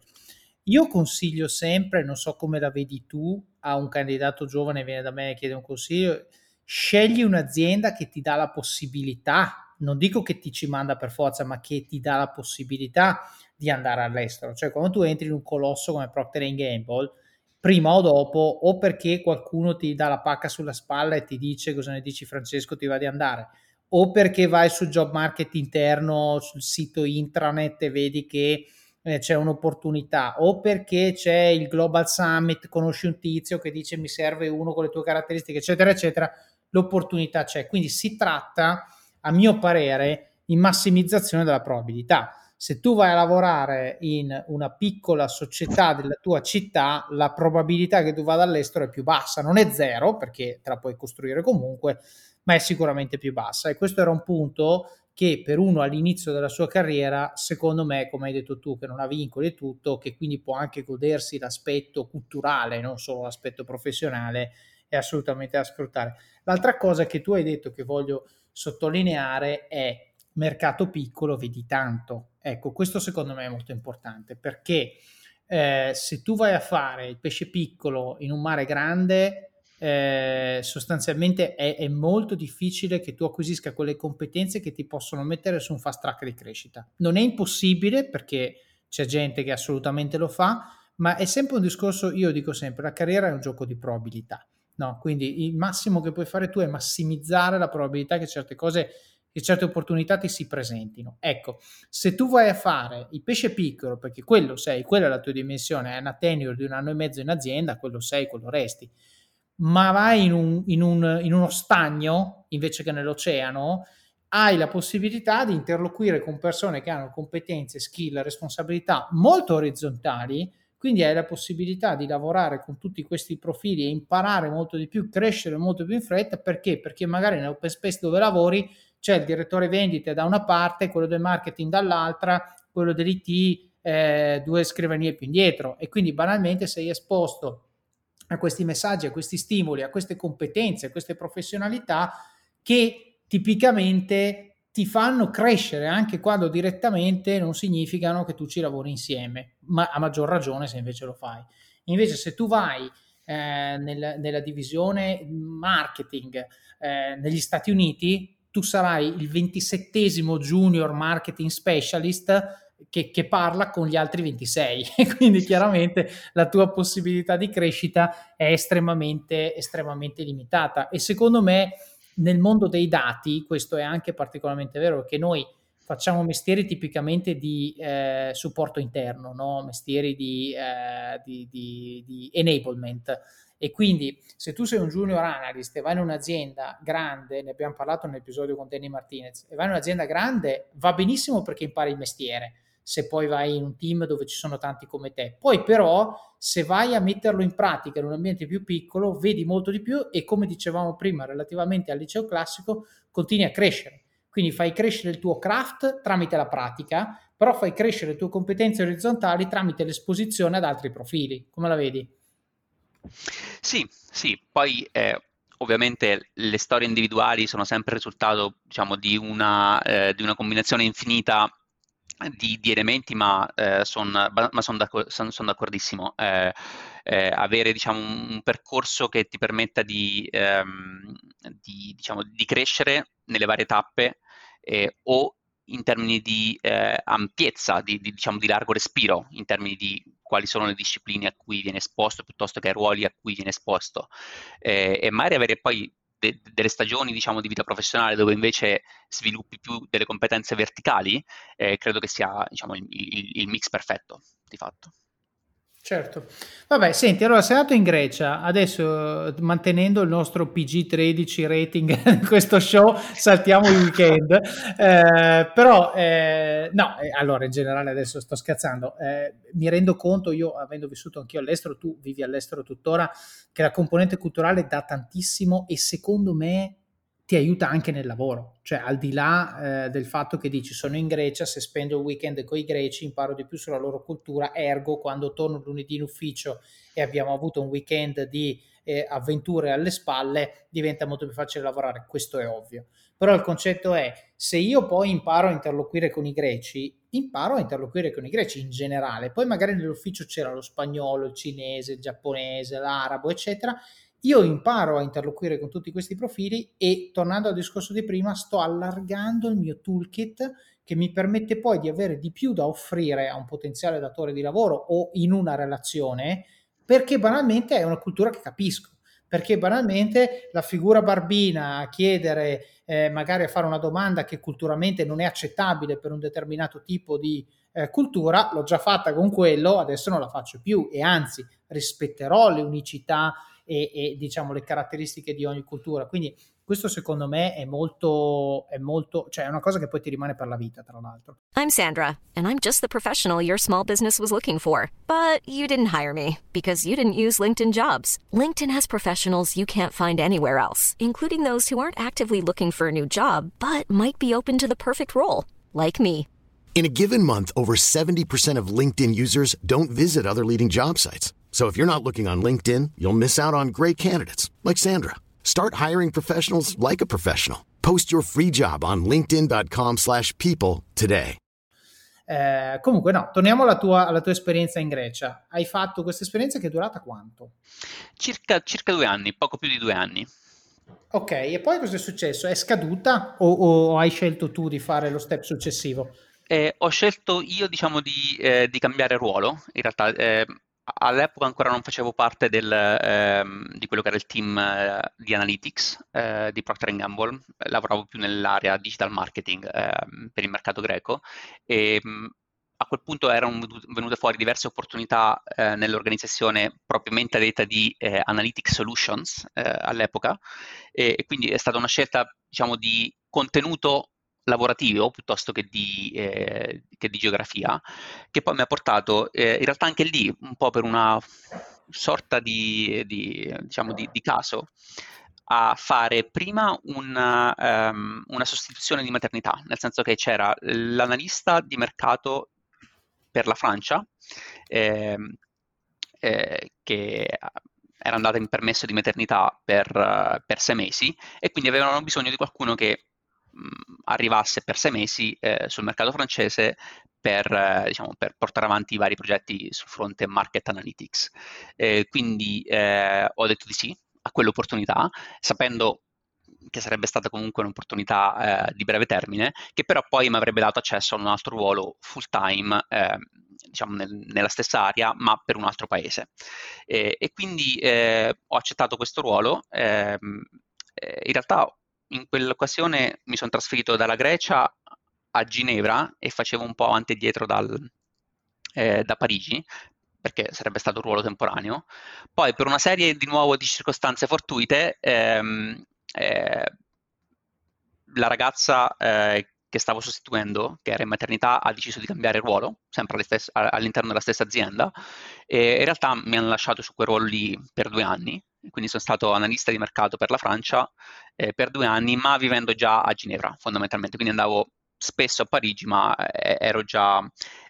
Io consiglio sempre, non so come la vedi tu, a un candidato giovane viene da me e chiede un consiglio, scegli un'azienda che ti dà la possibilità, non dico che ti ci manda per forza, ma che ti dà la possibilità di andare all'estero. Cioè quando tu entri in un colosso come Procter Gamble, prima o dopo, o perché qualcuno ti dà la pacca sulla spalla e ti dice cosa ne dici Francesco, ti va di andare, o perché vai sul job market interno, sul sito intranet e vedi che eh, c'è un'opportunità o perché c'è il Global Summit, conosci un tizio che dice mi serve uno con le tue caratteristiche, eccetera, eccetera, l'opportunità c'è. Quindi si tratta, a mio parere, di massimizzazione della probabilità. Se tu vai a lavorare in una piccola società della tua città, la probabilità che tu vada all'estero è più bassa, non è zero perché te la puoi costruire comunque, ma è sicuramente più bassa. E questo era un punto che per uno all'inizio della sua carriera, secondo me, come hai detto tu, che non ha vincoli e tutto, che quindi può anche godersi l'aspetto culturale, non solo l'aspetto professionale, è assolutamente da sfruttare. L'altra cosa che tu hai detto che voglio sottolineare è mercato piccolo, vedi tanto. Ecco, questo secondo me è molto importante perché eh, se tu vai a fare il pesce piccolo in un mare grande, eh, sostanzialmente è, è, molto difficile che tu acquisisca quelle competenze che ti possono mettere su un fast track di crescita. Non è impossibile perché c'è gente che assolutamente lo fa, ma è sempre un discorso, io dico sempre, la carriera è un gioco di probabilità. No? Quindi il massimo che puoi fare tu è massimizzare la probabilità che certe cose che certe opportunità ti si presentino. Ecco, se tu vai a fare il pesce piccolo, perché quello sei, quella è la tua dimensione, è una tenure di un anno e mezzo in azienda, quello sei, quello resti ma vai in, un, in, un, in uno stagno invece che nell'oceano, hai la possibilità di interloquire con persone che hanno competenze, skill, responsabilità molto orizzontali, quindi hai la possibilità di lavorare con tutti questi profili e imparare molto di più, crescere molto più in fretta, perché? Perché magari nell'open space dove lavori c'è il direttore vendite da una parte, quello del marketing dall'altra, quello dell'IT eh, due scrivanie più indietro e quindi banalmente sei esposto a questi messaggi, a questi stimoli, a queste competenze, a queste professionalità che tipicamente ti fanno crescere anche quando direttamente non significano che tu ci lavori insieme, ma a maggior ragione se invece lo fai. Invece se tu vai eh, nel, nella divisione marketing eh, negli Stati Uniti, tu sarai il ventisettesimo junior marketing specialist che, che, parla con gli altri 26 quindi chiaramente la tua possibilità di crescita è estremamente, estremamente limitata. E secondo me nel mondo dei dati questo è anche particolarmente vero perché noi facciamo mestieri tipicamente di eh, supporto interno, no? mestieri di, eh, di, di, di enablement e quindi se tu sei un junior analyst e vai in un'azienda grande, ne abbiamo parlato nell'episodio con Danny Martinez, e vai in un'azienda grande, va benissimo perché impari il mestiere, se poi vai in un team dove ci sono tanti come te. Poi però se vai a metterlo in pratica in un ambiente più piccolo, vedi molto di più e come dicevamo prima relativamente al liceo classico, continui a crescere. Quindi fai crescere il tuo craft tramite la pratica, però fai crescere le tue competenze orizzontali tramite l'esposizione ad altri profili. Come la vedi? Sì, sì, poi eh, ovviamente le storie individuali sono sempre il risultato, diciamo, di una, eh, di una combinazione infinita di, di elementi, ma, eh, son, sono d'accor- son, son d'accordissimo. Eh, eh, avere diciamo, un percorso che ti permetta di, ehm, di, diciamo, di crescere nelle varie tappe eh, o in termini di eh, ampiezza, di, di, diciamo, di largo respiro, in termini di quali sono le discipline a cui viene esposto piuttosto che ai ruoli a cui viene esposto eh, e magari avere poi de- delle stagioni diciamo, di vita professionale dove invece sviluppi più delle competenze verticali, eh, credo che sia diciamo, il, il, il mix perfetto di fatto. Certo. Vabbè, senti, allora sei andato in Grecia, adesso mantenendo il nostro PG13 rating in questo show, saltiamo il weekend, eh, però eh, no, eh, allora in generale adesso sto scherzando, eh, mi rendo conto, io avendo vissuto anch'io all'estero, tu vivi all'estero tuttora, che la componente culturale dà tantissimo e secondo me ti aiuta anche nel lavoro, cioè al di là eh, del fatto che dici sono in Grecia, se spendo il weekend con i greci imparo di più sulla loro cultura, ergo quando torno lunedì in ufficio e abbiamo avuto un weekend di eh, avventure alle spalle diventa molto più facile lavorare, questo è ovvio. Però il concetto è, se io poi imparo a interloquire con i greci, imparo a interloquire con i greci in generale, poi magari nell'ufficio c'era lo spagnolo, il cinese, il giapponese, l'arabo, eccetera, io imparo a interloquire con tutti questi profili e tornando al discorso di prima sto allargando il mio toolkit che mi permette poi di avere di più da offrire a un potenziale datore di lavoro o in una relazione perché banalmente è una cultura che capisco. Perché banalmente la figura barbina a chiedere eh, magari a fare una domanda che culturalmente non è accettabile per un determinato tipo di eh, cultura, l'ho già fatta con quello, adesso non la faccio più e anzi rispetterò le unicità e, e diciamo le caratteristiche di ogni cultura. Quindi questo secondo me è molto, è molto, cioè è una cosa che poi ti rimane per la vita, tra l'altro. I'm Sandra, and I'm just the professional your small business was looking for. But you didn't hire me because you didn't use LinkedIn jobs. LinkedIn has professionals you can't find anywhere else, including those who aren't actively looking for a new job, but might be open to the perfect role, like me. In a given month, over 70% of LinkedIn users don't visit other leading job sites. So if you're not looking on LinkedIn, you'll miss out on great candidates like Sandra. Start hiring professionals like a professional. Post your free job on linkedin.com/people today. Eh, comunque no, torniamo alla tua, alla tua, esperienza in Grecia. Hai fatto questa esperienza che è durata quanto? Circa, circa due anni, poco più di due anni. Ok, e poi cosa è successo? È scaduta o, o hai scelto tu di fare lo step successivo? Eh, ho scelto io, diciamo, di, eh, di cambiare ruolo. In realtà, eh, all'epoca ancora non facevo parte del, ehm, di quello che era il team eh, di analytics eh, di Procter Gamble, lavoravo più nell'area digital marketing ehm, per il mercato greco. E mh, a quel punto erano venute fuori diverse opportunità eh, nell'organizzazione propriamente detta di eh, Analytics Solutions eh, all'epoca. E, e, quindi è stata una scelta diciamo di contenuto lavorativo piuttosto che di, eh, che di, geografia, che poi mi ha portato eh, in realtà anche lì, un po' per una sorta di, di, diciamo di caso, a fare prima una, um, una, sostituzione di maternità, nel senso che c'era l'analista di mercato per la Francia, eh, eh, che era andata in permesso di maternità per, per sei mesi e quindi avevano bisogno di qualcuno che arrivasse per sei mesi eh, sul mercato francese per, eh, diciamo, per, portare avanti i vari progetti sul fronte market analytics. Eh, quindi eh, ho detto di sì a quell'opportunità, sapendo che sarebbe stata comunque un'opportunità eh, di breve termine, che però poi mi avrebbe dato accesso a un altro ruolo full time, eh, diciamo nel, nella stessa area, ma per un altro paese. E, e quindi eh, ho accettato questo ruolo. Ehm, eh, in realtà in quell'occasione mi sono trasferito dalla Grecia a Ginevra e facevo un po' avanti e dietro dal, eh, da Parigi perché sarebbe stato un ruolo temporaneo. Poi per una serie di nuovo di circostanze fortuite, ehm, eh, la ragazza eh, che stavo sostituendo, che era in maternità, ha deciso di cambiare ruolo, sempre all'interno della stessa azienda, e in realtà mi hanno lasciato su quel ruolo lì per due anni, quindi sono stato analista di mercato per la Francia eh, per due anni, ma vivendo già a Ginevra fondamentalmente, quindi andavo spesso a Parigi, ma eh, ero già,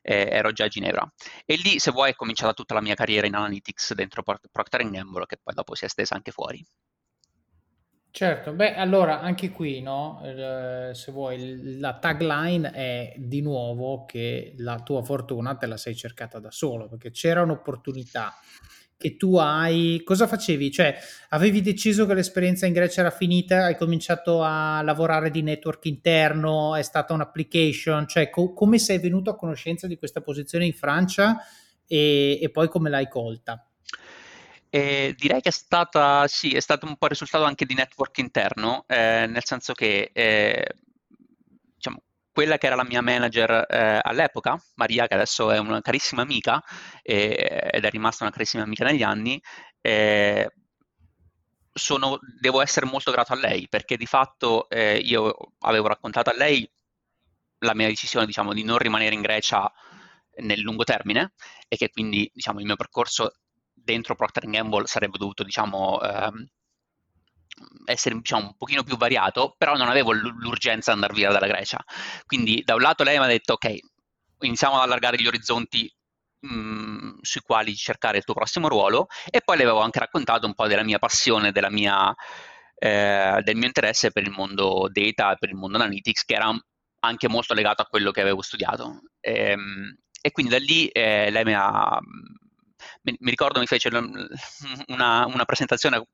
eh, ero già, a Ginevra. E lì, se vuoi, è cominciata tutta la mia carriera in analytics dentro Procter Gamble, che poi dopo si è estesa anche fuori. Certo, beh, allora anche qui, no? Eh, se vuoi, la tagline è di nuovo che la tua fortuna te la sei cercata da solo, perché c'era un'opportunità che tu hai, cosa facevi? Cioè, avevi deciso che l'esperienza in Grecia era finita, hai cominciato a lavorare di network interno, è stata un'application, cioè co- come sei venuto a conoscenza di questa posizione in Francia e, e poi come l'hai colta? Eh, direi che è stata, sì, è stato un po' il risultato anche di network interno, eh, nel senso che eh, quella che era la mia manager eh, all'epoca, Maria, che adesso è una carissima amica eh, ed è rimasta una carissima amica negli anni, eh, sono, devo essere molto grato a lei perché di fatto eh, io avevo raccontato a lei la mia decisione diciamo, di non rimanere in Grecia nel lungo termine e che quindi diciamo, il mio percorso dentro Procter Gamble sarebbe dovuto diciamo, ehm, essere diciamo, un pochino più variato, però non avevo l'urgenza di andare via dalla Grecia. Quindi da un lato lei mi ha detto ok, iniziamo ad allargare gli orizzonti mh, mm, sui quali cercare il tuo prossimo ruolo e poi le avevo anche raccontato un po' della mia passione, della mia, eh, del mio interesse per il mondo data, per il mondo analytics, che era anche molto legato a quello che avevo studiato. E, ehm, e quindi da lì eh, lei mi ha... Mi ricordo mi fece una, una presentazione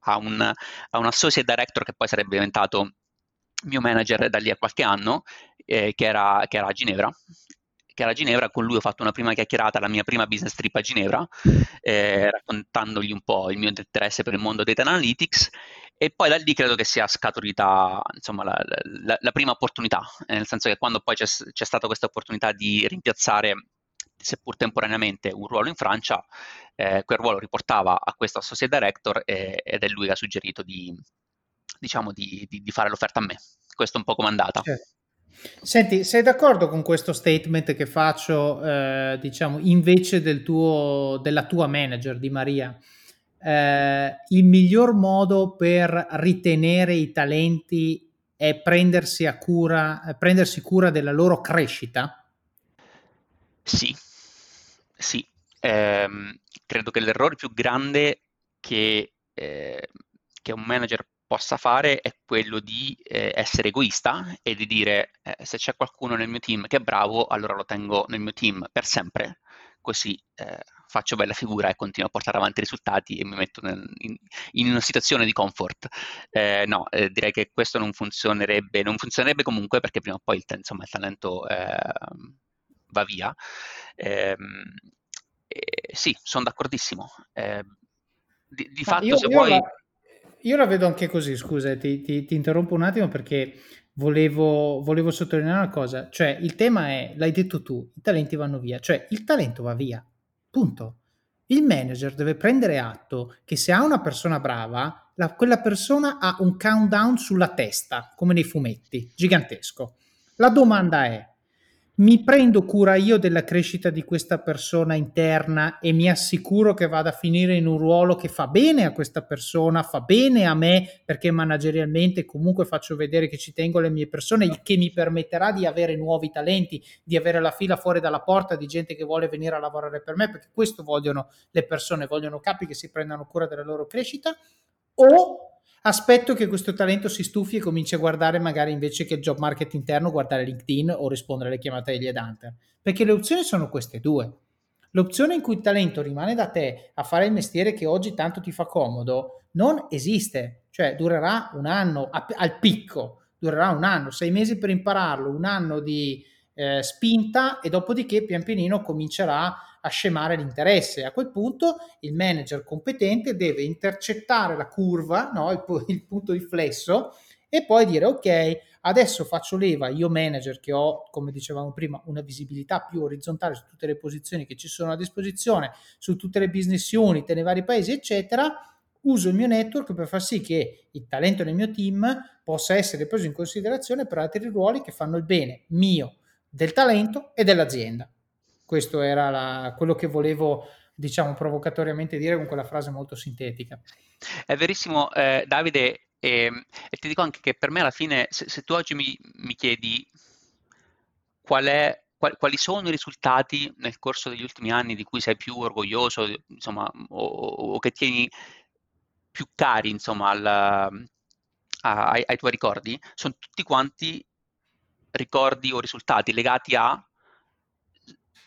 a un, a un associate director che poi sarebbe diventato mio manager da lì a qualche anno, eh, che, era, che, era, a Ginevra. Che era a Ginevra, con lui ho fatto una prima chiacchierata, la mia prima business trip a Ginevra, eh, raccontandogli un po' il mio interesse per il mondo data analytics e poi da lì credo che sia scaturita insomma, la, la, la prima opportunità, nel senso che quando poi c'è, c'è stata questa opportunità di rimpiazzare seppur temporaneamente, un ruolo in Francia, eh, quel ruolo riportava a questo associate director e, ed è lui che ha suggerito di, diciamo, di, di, di, fare l'offerta a me. Questo è un po' come andata. Certo. Senti, sei d'accordo con questo statement che faccio, eh, diciamo, invece del tuo, della tua manager di Maria? Eh, il miglior modo per ritenere i talenti è prendersi, cura, prendersi cura della loro crescita? Sì, sì, ehm, credo che l'errore più grande che, eh, che un manager possa fare è quello di eh, essere egoista e di dire eh, se c'è qualcuno nel mio team che è bravo, allora lo tengo nel mio team per sempre, così eh, faccio bella figura e continuo a portare avanti i risultati e mi metto nel, in, in, una situazione di comfort. Eh, no, eh, direi che questo non funzionerebbe, non funzionerebbe comunque perché prima o poi il, insomma, il talento ehm, va via. Eh, eh, sì, sono d'accordissimo. Eh, di, di fatto, io, se io vuoi... La, io la vedo anche così, scusa, ti, ti, ti interrompo un attimo perché volevo, volevo, sottolineare una cosa. Cioè, il tema è, l'hai detto tu, i talenti vanno via. Cioè, il talento va via, punto. Il manager deve prendere atto che se ha una persona brava, la, quella persona ha un countdown sulla testa, come nei fumetti, gigantesco. La domanda è, mi prendo cura io della crescita di questa persona interna e mi assicuro che vada a finire in un ruolo che fa bene a questa persona, fa bene a me perché managerialmente comunque faccio vedere che ci tengo le mie persone, il che mi permetterà di avere nuovi talenti, di avere la fila fuori dalla porta di gente che vuole venire a lavorare per me, perché questo vogliono le persone, vogliono capi che si prendano cura della loro crescita o Aspetto che questo talento si stufi e cominci a guardare magari invece che il job market interno, guardare LinkedIn o rispondere alle chiamate degli headhunter. Perché le opzioni sono queste due. L'opzione in cui il talento rimane da te a fare il mestiere che oggi tanto ti fa comodo non esiste, cioè durerà un anno a, al picco, durerà un anno, sei mesi per impararlo, un anno di eh, spinta e dopodiché pian pianino comincerà a scemare l'interesse. A quel punto il manager competente deve intercettare la curva, no? il, il punto di flesso e poi dire ok, adesso faccio leva io manager che ho, come dicevamo prima, una visibilità più orizzontale su tutte le posizioni che ci sono a disposizione, su tutte le business unit nei vari paesi, eccetera, uso il mio network per far sì che il talento nel mio team possa essere preso in considerazione per altri ruoli che fanno il bene mio, del talento e dell'azienda. Questo era la, quello che volevo, diciamo, provocatoriamente dire con quella frase molto sintetica. È verissimo, eh, Davide, e, e, ti dico anche che per me alla fine, se, se tu oggi mi, mi chiedi qual è, qual, quali sono i risultati nel corso degli ultimi anni di cui sei più orgoglioso, insomma, o, o che tieni più cari, insomma, al, a, ai, ai tuoi ricordi, sono tutti quanti ricordi o risultati legati a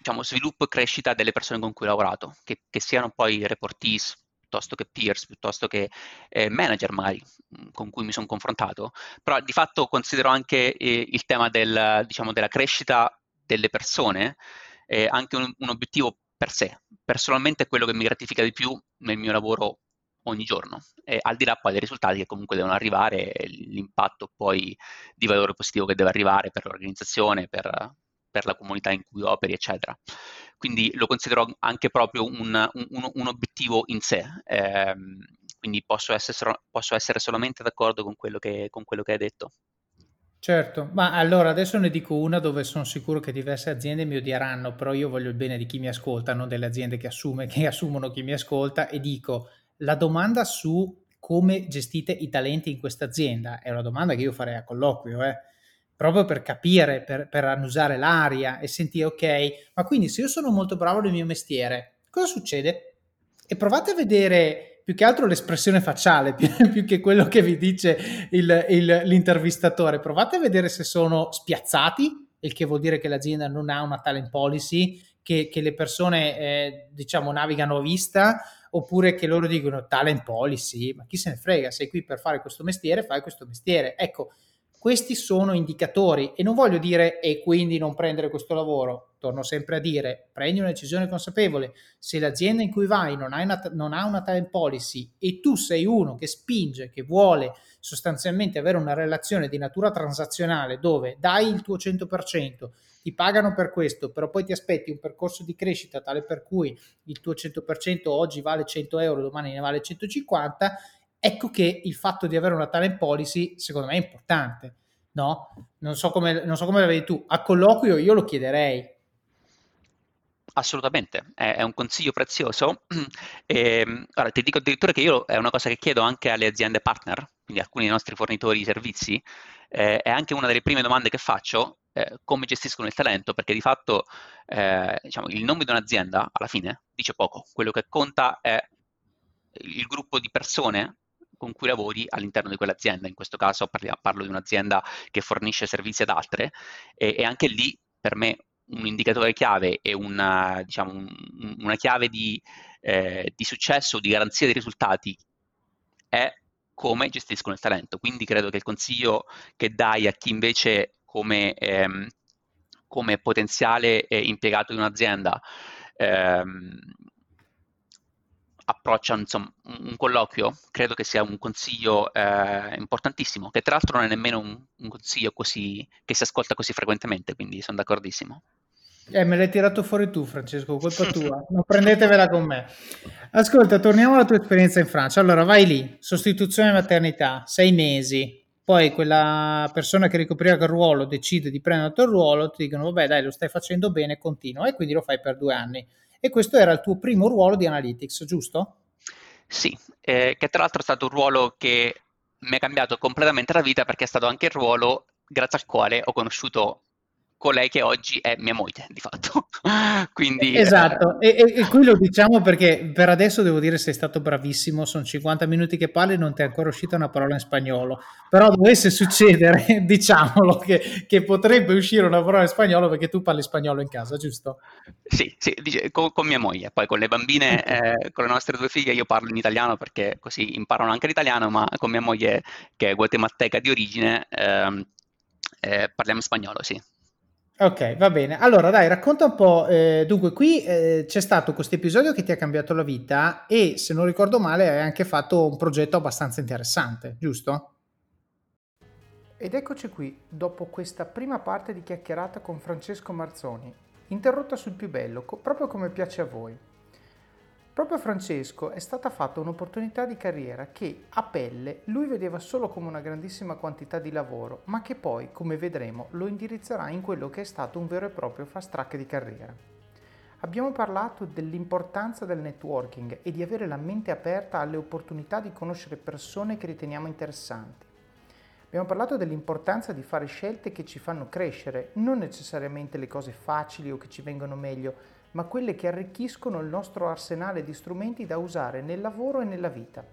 diciamo, sviluppo e crescita delle persone con cui ho lavorato, che, che siano poi reportees, piuttosto che peers, piuttosto che eh, manager magari mm, con cui mi sono confrontato, però di fatto considero anche eh, il tema del, diciamo, della crescita delle persone eh, anche un, un, obiettivo per sé. Personalmente è quello che mi gratifica di più nel mio lavoro ogni giorno, al di là poi dei risultati che comunque devono arrivare, l'impatto poi di valore positivo che deve arrivare per l'organizzazione, per, per la comunità in cui operi, eccetera. Quindi lo considero anche proprio un, un, un obiettivo in sé. Eh, quindi posso essere, posso essere, solamente d'accordo con quello, che, con quello che hai detto. Certo, ma allora adesso ne dico una dove sono sicuro che diverse aziende mi odieranno, però io voglio il bene di chi mi ascolta, non delle aziende che, assume, che assumono chi mi ascolta e dico la domanda su come gestite i talenti in questa azienda è una domanda che io farei a colloquio, eh proprio per capire, per, per annusare l'aria e sentire, ok, ma quindi se io sono molto bravo nel mio mestiere, cosa succede? E provate a vedere più che altro l'espressione facciale, più, più che quello che vi dice il, il, l'intervistatore. Provate a vedere se sono spiazzati, il che vuol dire che l'azienda non ha una talent policy, che, che le persone, eh, diciamo, navigano a vista, oppure che loro dicono talent policy, ma chi se ne frega, sei qui per fare questo mestiere, fai questo mestiere. Ecco, questi sono indicatori e non voglio dire e quindi non prendere questo lavoro, torno sempre a dire prendi una decisione consapevole, se l'azienda in cui vai non, una, non ha una talent policy e tu sei uno che spinge, che vuole sostanzialmente avere una relazione di natura transazionale dove dai il tuo 100%, ti pagano per questo, però poi ti aspetti un percorso di crescita tale per cui il tuo 100% oggi vale 100 euro, domani ne vale 150 Ecco che il fatto di avere una talent policy secondo me è importante, no? Non so come, non so come la vedi tu, a colloquio io lo chiederei. Assolutamente, è, un consiglio prezioso. E, ehm, allora, ti dico addirittura che io è una cosa che chiedo anche alle aziende partner, quindi alcuni dei nostri fornitori di servizi, eh, è anche una delle prime domande che faccio, eh, come gestiscono il talento, perché di fatto eh, diciamo, il nome di un'azienda alla fine dice poco, quello che conta è il gruppo di persone con cui lavori all'interno di quell'azienda. In questo caso parlo, parlo di un'azienda che fornisce servizi ad altre e, e anche lì per me un indicatore chiave e una, diciamo, un, una chiave di, eh, di successo, di garanzia dei risultati è come gestiscono il talento. Quindi credo che il consiglio che dai a chi invece come, ehm, come potenziale impiegato in un'azienda ehm, approccia insomma, un colloquio, credo che sia un consiglio eh, importantissimo, che tra l'altro non è nemmeno un, un, consiglio così, che si ascolta così frequentemente, quindi sono d'accordissimo. Eh, me l'hai tirato fuori tu, Francesco, colpa tua. Non prendetevela con me. Ascolta, torniamo alla tua esperienza in Francia. Allora, vai lì, sostituzione maternità, sei mesi. Poi quella persona che ricopriva quel ruolo decide di prendere il tuo ruolo, ti dicono, vabbè, dai, lo stai facendo bene, continua. E quindi lo fai per due anni e questo era il tuo primo ruolo di Analytics, giusto? Sì, eh, che tra l'altro è stato un ruolo che mi ha cambiato completamente la vita perché è stato anche il ruolo grazie al quale ho conosciuto colei che oggi è mia moglie, di fatto. Quindi, esatto, eh... e, e, qui lo diciamo perché per adesso devo dire sei stato bravissimo, sono 50 minuti che parli e non ti è ancora uscita una parola in spagnolo, però dovesse succedere, diciamolo, che, che, potrebbe uscire una parola in spagnolo perché tu parli spagnolo in casa, giusto? Sì, sì dice, con, con, mia moglie, poi con le bambine, eh, con le nostre due figlie io parlo in italiano perché così imparano anche l'italiano, ma con mia moglie che è guatemalteca di origine ehm, eh, parliamo spagnolo, sì. Ok, va bene. Allora, dai, racconta un po'. Eh, dunque, qui eh, c'è stato questo episodio che ti ha cambiato la vita e, se non ricordo male, hai anche fatto un progetto abbastanza interessante, giusto? Ed eccoci qui, dopo questa prima parte di chiacchierata con Francesco Marzoni, interrotta sul più bello, proprio come piace a voi. Proprio a Francesco è stata fatta un'opportunità di carriera che a pelle lui vedeva solo come una grandissima quantità di lavoro, ma che poi, come vedremo, lo indirizzerà in quello che è stato un vero e proprio fast track di carriera. Abbiamo parlato dell'importanza del networking e di avere la mente aperta alle opportunità di conoscere persone che riteniamo interessanti. Abbiamo parlato dell'importanza di fare scelte che ci fanno crescere, non necessariamente le cose facili o che ci vengono meglio, ma quelle che arricchiscono il nostro arsenale di strumenti da usare nel lavoro e nella vita.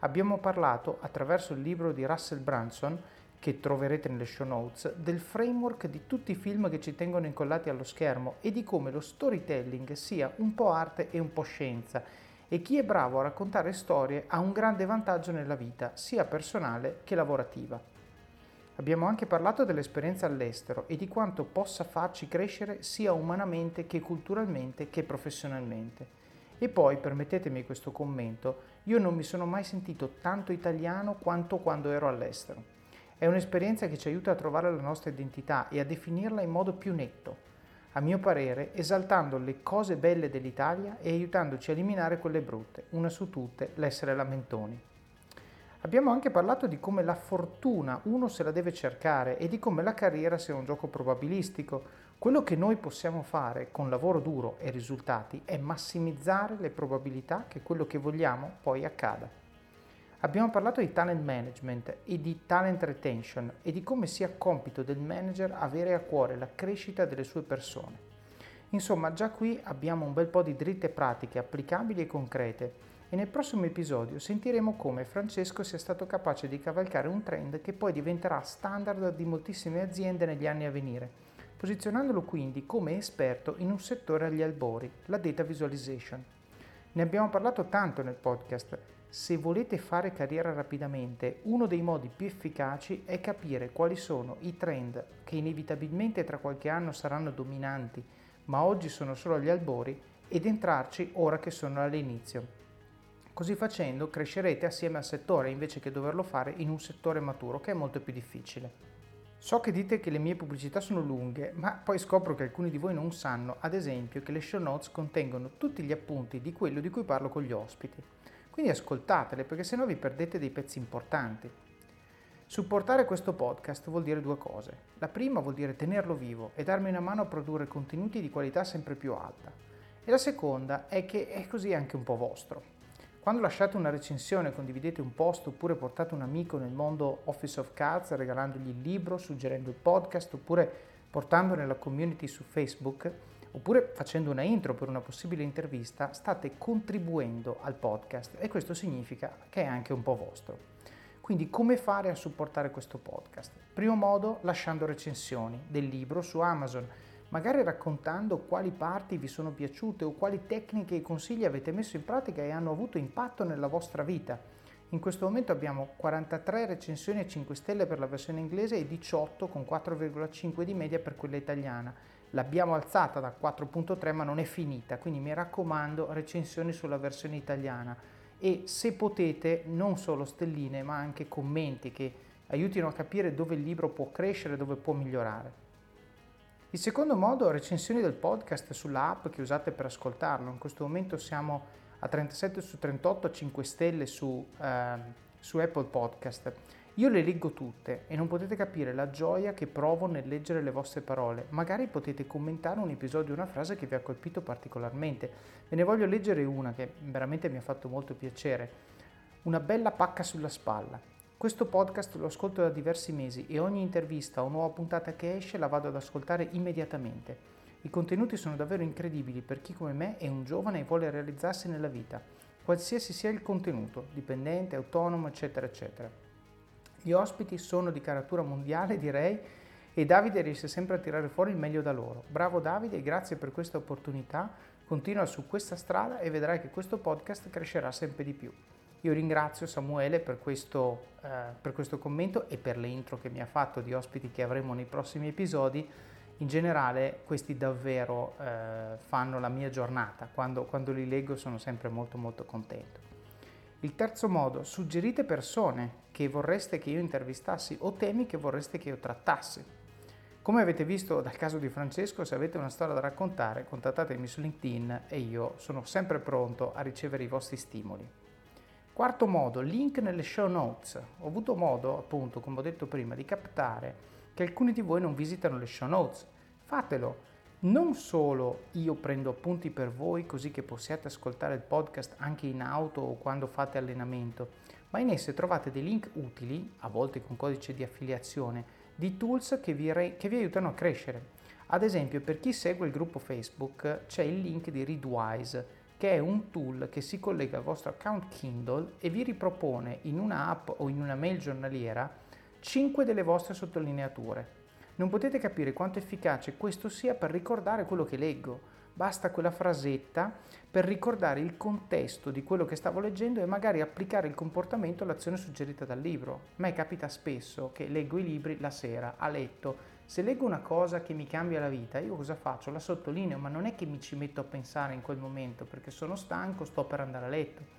Abbiamo parlato, attraverso il libro di Russell Branson, che troverete nelle show notes, del framework di tutti i film che ci tengono incollati allo schermo e di come lo storytelling sia un po' arte e un po' scienza e chi è bravo a raccontare storie ha un grande vantaggio nella vita, sia personale che lavorativa. Abbiamo anche parlato dell'esperienza all'estero e di quanto possa farci crescere sia umanamente che culturalmente che professionalmente. E poi, permettetemi questo commento, io non mi sono mai sentito tanto italiano quanto quando ero all'estero. È un'esperienza che ci aiuta a trovare la nostra identità e a definirla in modo più netto, a mio parere esaltando le cose belle dell'Italia e aiutandoci a eliminare quelle brutte, una su tutte l'essere lamentoni. Abbiamo anche parlato di come la fortuna uno se la deve cercare e di come la carriera sia un gioco probabilistico. Quello che noi possiamo fare con lavoro duro e risultati è massimizzare le probabilità che quello che vogliamo poi accada. Abbiamo parlato di talent management e di talent retention e di come sia compito del manager avere a cuore la crescita delle sue persone. Insomma, già qui abbiamo un bel po' di dritte pratiche applicabili e concrete e nel prossimo episodio sentiremo come Francesco sia stato capace di cavalcare un trend che poi diventerà standard di moltissime aziende negli anni a venire, posizionandolo quindi come esperto in un settore agli albori, la data visualization. Ne abbiamo parlato tanto nel podcast. Se volete fare carriera rapidamente, uno dei modi più efficaci è capire quali sono i trend che inevitabilmente tra qualche anno saranno dominanti, ma oggi sono solo agli albori, ed entrarci ora che sono all'inizio. Così facendo crescerete assieme al settore invece che doverlo fare in un settore maturo che è molto più difficile. So che dite che le mie pubblicità sono lunghe, ma poi scopro che alcuni di voi non sanno, ad esempio, che le show notes contengono tutti gli appunti di quello di cui parlo con gli ospiti. Quindi ascoltatele perché sennò vi perdete dei pezzi importanti. Supportare questo podcast vuol dire due cose. La prima vuol dire tenerlo vivo e darmi una mano a produrre contenuti di qualità sempre più alta. E la seconda è che è così anche un po' vostro. Quando lasciate una recensione, condividete un post oppure portate un amico nel mondo Office of Cards regalandogli il libro, suggerendo il podcast oppure portando nella community su Facebook oppure facendo una intro per una possibile intervista, state contribuendo al podcast e questo significa che è anche un po' vostro. Quindi come fare a supportare questo podcast? Primo modo lasciando recensioni del libro su Amazon magari raccontando quali parti vi sono piaciute o quali tecniche e consigli avete messo in pratica e hanno avuto impatto nella vostra vita. In questo momento abbiamo 43 recensioni a 5 stelle per la versione inglese e 18 con 4,5 di media per quella italiana. L'abbiamo alzata da 4.3 ma non è finita, quindi mi raccomando recensioni sulla versione italiana e se potete non solo stelline ma anche commenti che aiutino a capire dove il libro può crescere, dove può migliorare. Il secondo modo, recensioni del podcast sulla app che usate per ascoltarlo. In questo momento siamo a 37 su 38 a 5 stelle su, eh, su Apple Podcast. Io le leggo tutte e non potete capire la gioia che provo nel leggere le vostre parole. Magari potete commentare un episodio una frase che vi ha colpito particolarmente. Ve ne voglio leggere una che veramente mi ha fatto molto piacere. Una bella pacca sulla spalla. Questo podcast lo ascolto da diversi mesi e ogni intervista o nuova puntata che esce la vado ad ascoltare immediatamente. I contenuti sono davvero incredibili per chi come me è un giovane e vuole realizzarsi nella vita, qualsiasi sia il contenuto, dipendente, autonomo, eccetera, eccetera. Gli ospiti sono di caratura mondiale, direi, e Davide riesce sempre a tirare fuori il meglio da loro. Bravo Davide e grazie per questa opportunità. Continua su questa strada e vedrai che questo podcast crescerà sempre di più. Io ringrazio Samuele per questo, eh, per questo commento e per le intro che mi ha fatto di ospiti che avremo nei prossimi episodi in generale questi davvero eh, fanno la mia giornata, quando, quando, li leggo sono sempre molto molto contento. Il terzo modo, suggerite persone che vorreste che io intervistassi o temi che vorreste che io trattassi. Come avete visto dal caso di Francesco, se avete una storia da raccontare, contattatemi su LinkedIn e io sono sempre pronto a ricevere i vostri stimoli. Quarto modo, link nelle show notes. Ho avuto modo, appunto, come ho detto prima, di captare che alcuni di voi non visitano le show notes. Fatelo. Non solo io prendo appunti per voi così che possiate ascoltare il podcast anche in auto o quando fate allenamento, ma in esse trovate dei link utili, a volte con codice di affiliazione, di tools che vi, re- che vi aiutano a crescere. Ad esempio, per chi segue il gruppo Facebook c'è il link di Readwise, che è un tool che si collega al vostro account Kindle e vi ripropone in una app o in una mail giornaliera 5 delle vostre sottolineature. Non potete capire quanto efficace questo sia per ricordare quello che leggo. Basta quella frasetta per ricordare il contesto di quello che stavo leggendo e magari applicare il comportamento all'azione suggerita dal libro. A me capita spesso che leggo i libri la sera, a letto. Se leggo una cosa che mi cambia la vita, io cosa faccio? La sottolineo, ma non è che mi ci metto a pensare in quel momento perché sono stanco, sto per andare a letto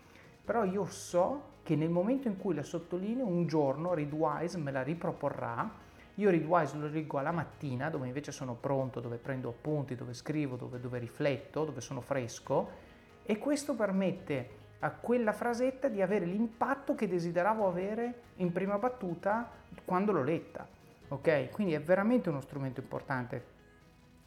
però io so che nel momento in cui la sottolineo un giorno Readwise me la riproporrà, io Readwise lo leggo alla mattina dove invece sono pronto, dove prendo appunti, dove scrivo, dove, dove rifletto, dove sono fresco e questo permette a quella frasetta di avere l'impatto che desideravo avere in prima battuta quando l'ho letta. Ok? Quindi è veramente uno strumento importante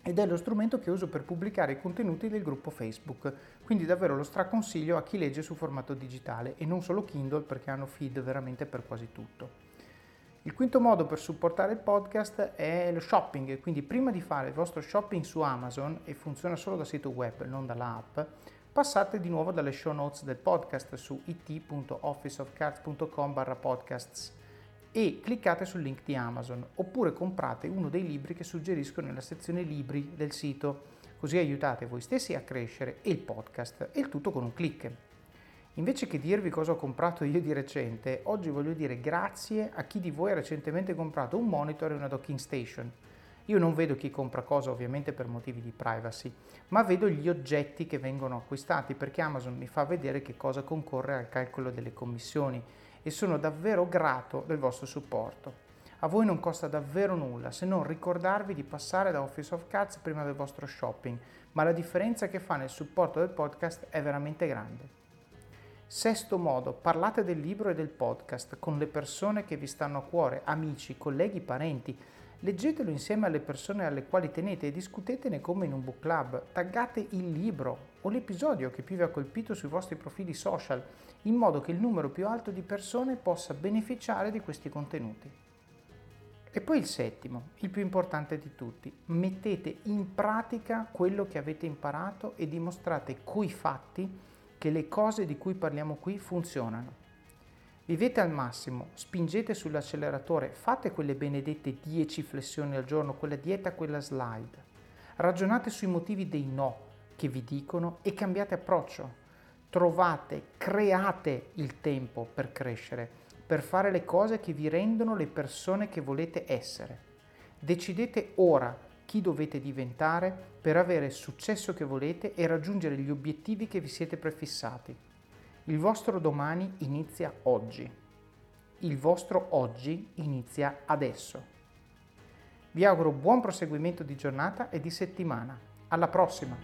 ed è lo strumento che uso per pubblicare i contenuti del gruppo Facebook, quindi davvero lo straconsiglio a chi legge su formato digitale e non solo Kindle perché hanno feed veramente per quasi tutto. Il quinto modo per supportare il podcast è lo shopping, quindi prima di fare il vostro shopping su Amazon e funziona solo da sito web, non dall'app, passate di nuovo dalle show notes del podcast su it.officeofcards.com barra podcasts e cliccate sul link di Amazon oppure comprate uno dei libri che suggerisco nella sezione libri del sito, così aiutate voi stessi a crescere e il podcast e il tutto con un clic. Invece che dirvi cosa ho comprato io di recente, oggi voglio dire grazie a chi di voi ha recentemente comprato un monitor e una docking station. Io non vedo chi compra cosa ovviamente per motivi di privacy, ma vedo gli oggetti che vengono acquistati perché Amazon mi fa vedere che cosa concorre al calcolo delle commissioni e sono davvero grato del vostro supporto. A voi non costa davvero nulla se non ricordarvi di passare da Office of Cards prima del vostro shopping, ma la differenza che fa nel supporto del podcast è veramente grande. Sesto modo, parlate del libro e del podcast con le persone che vi stanno a cuore, amici, colleghi, parenti. Leggetelo insieme alle persone alle quali tenete e discutetene come in un book club. Taggate il libro o l'episodio che più vi ha colpito sui vostri profili social in modo che il numero più alto di persone possa beneficiare di questi contenuti. E poi il settimo, il più importante di tutti, mettete in pratica quello che avete imparato e dimostrate coi fatti che le cose di cui parliamo qui funzionano. Vivete al massimo, spingete sull'acceleratore, fate quelle benedette 10 flessioni al giorno, quella dieta, quella slide. Ragionate sui motivi dei no che vi dicono e cambiate approccio trovate, create il tempo per crescere, per fare le cose che vi rendono le persone che volete essere. Decidete ora chi dovete diventare per avere il successo che volete e raggiungere gli obiettivi che vi siete prefissati. Il vostro domani inizia oggi. Il vostro oggi inizia adesso. Vi auguro buon proseguimento di giornata e di settimana. Alla prossima!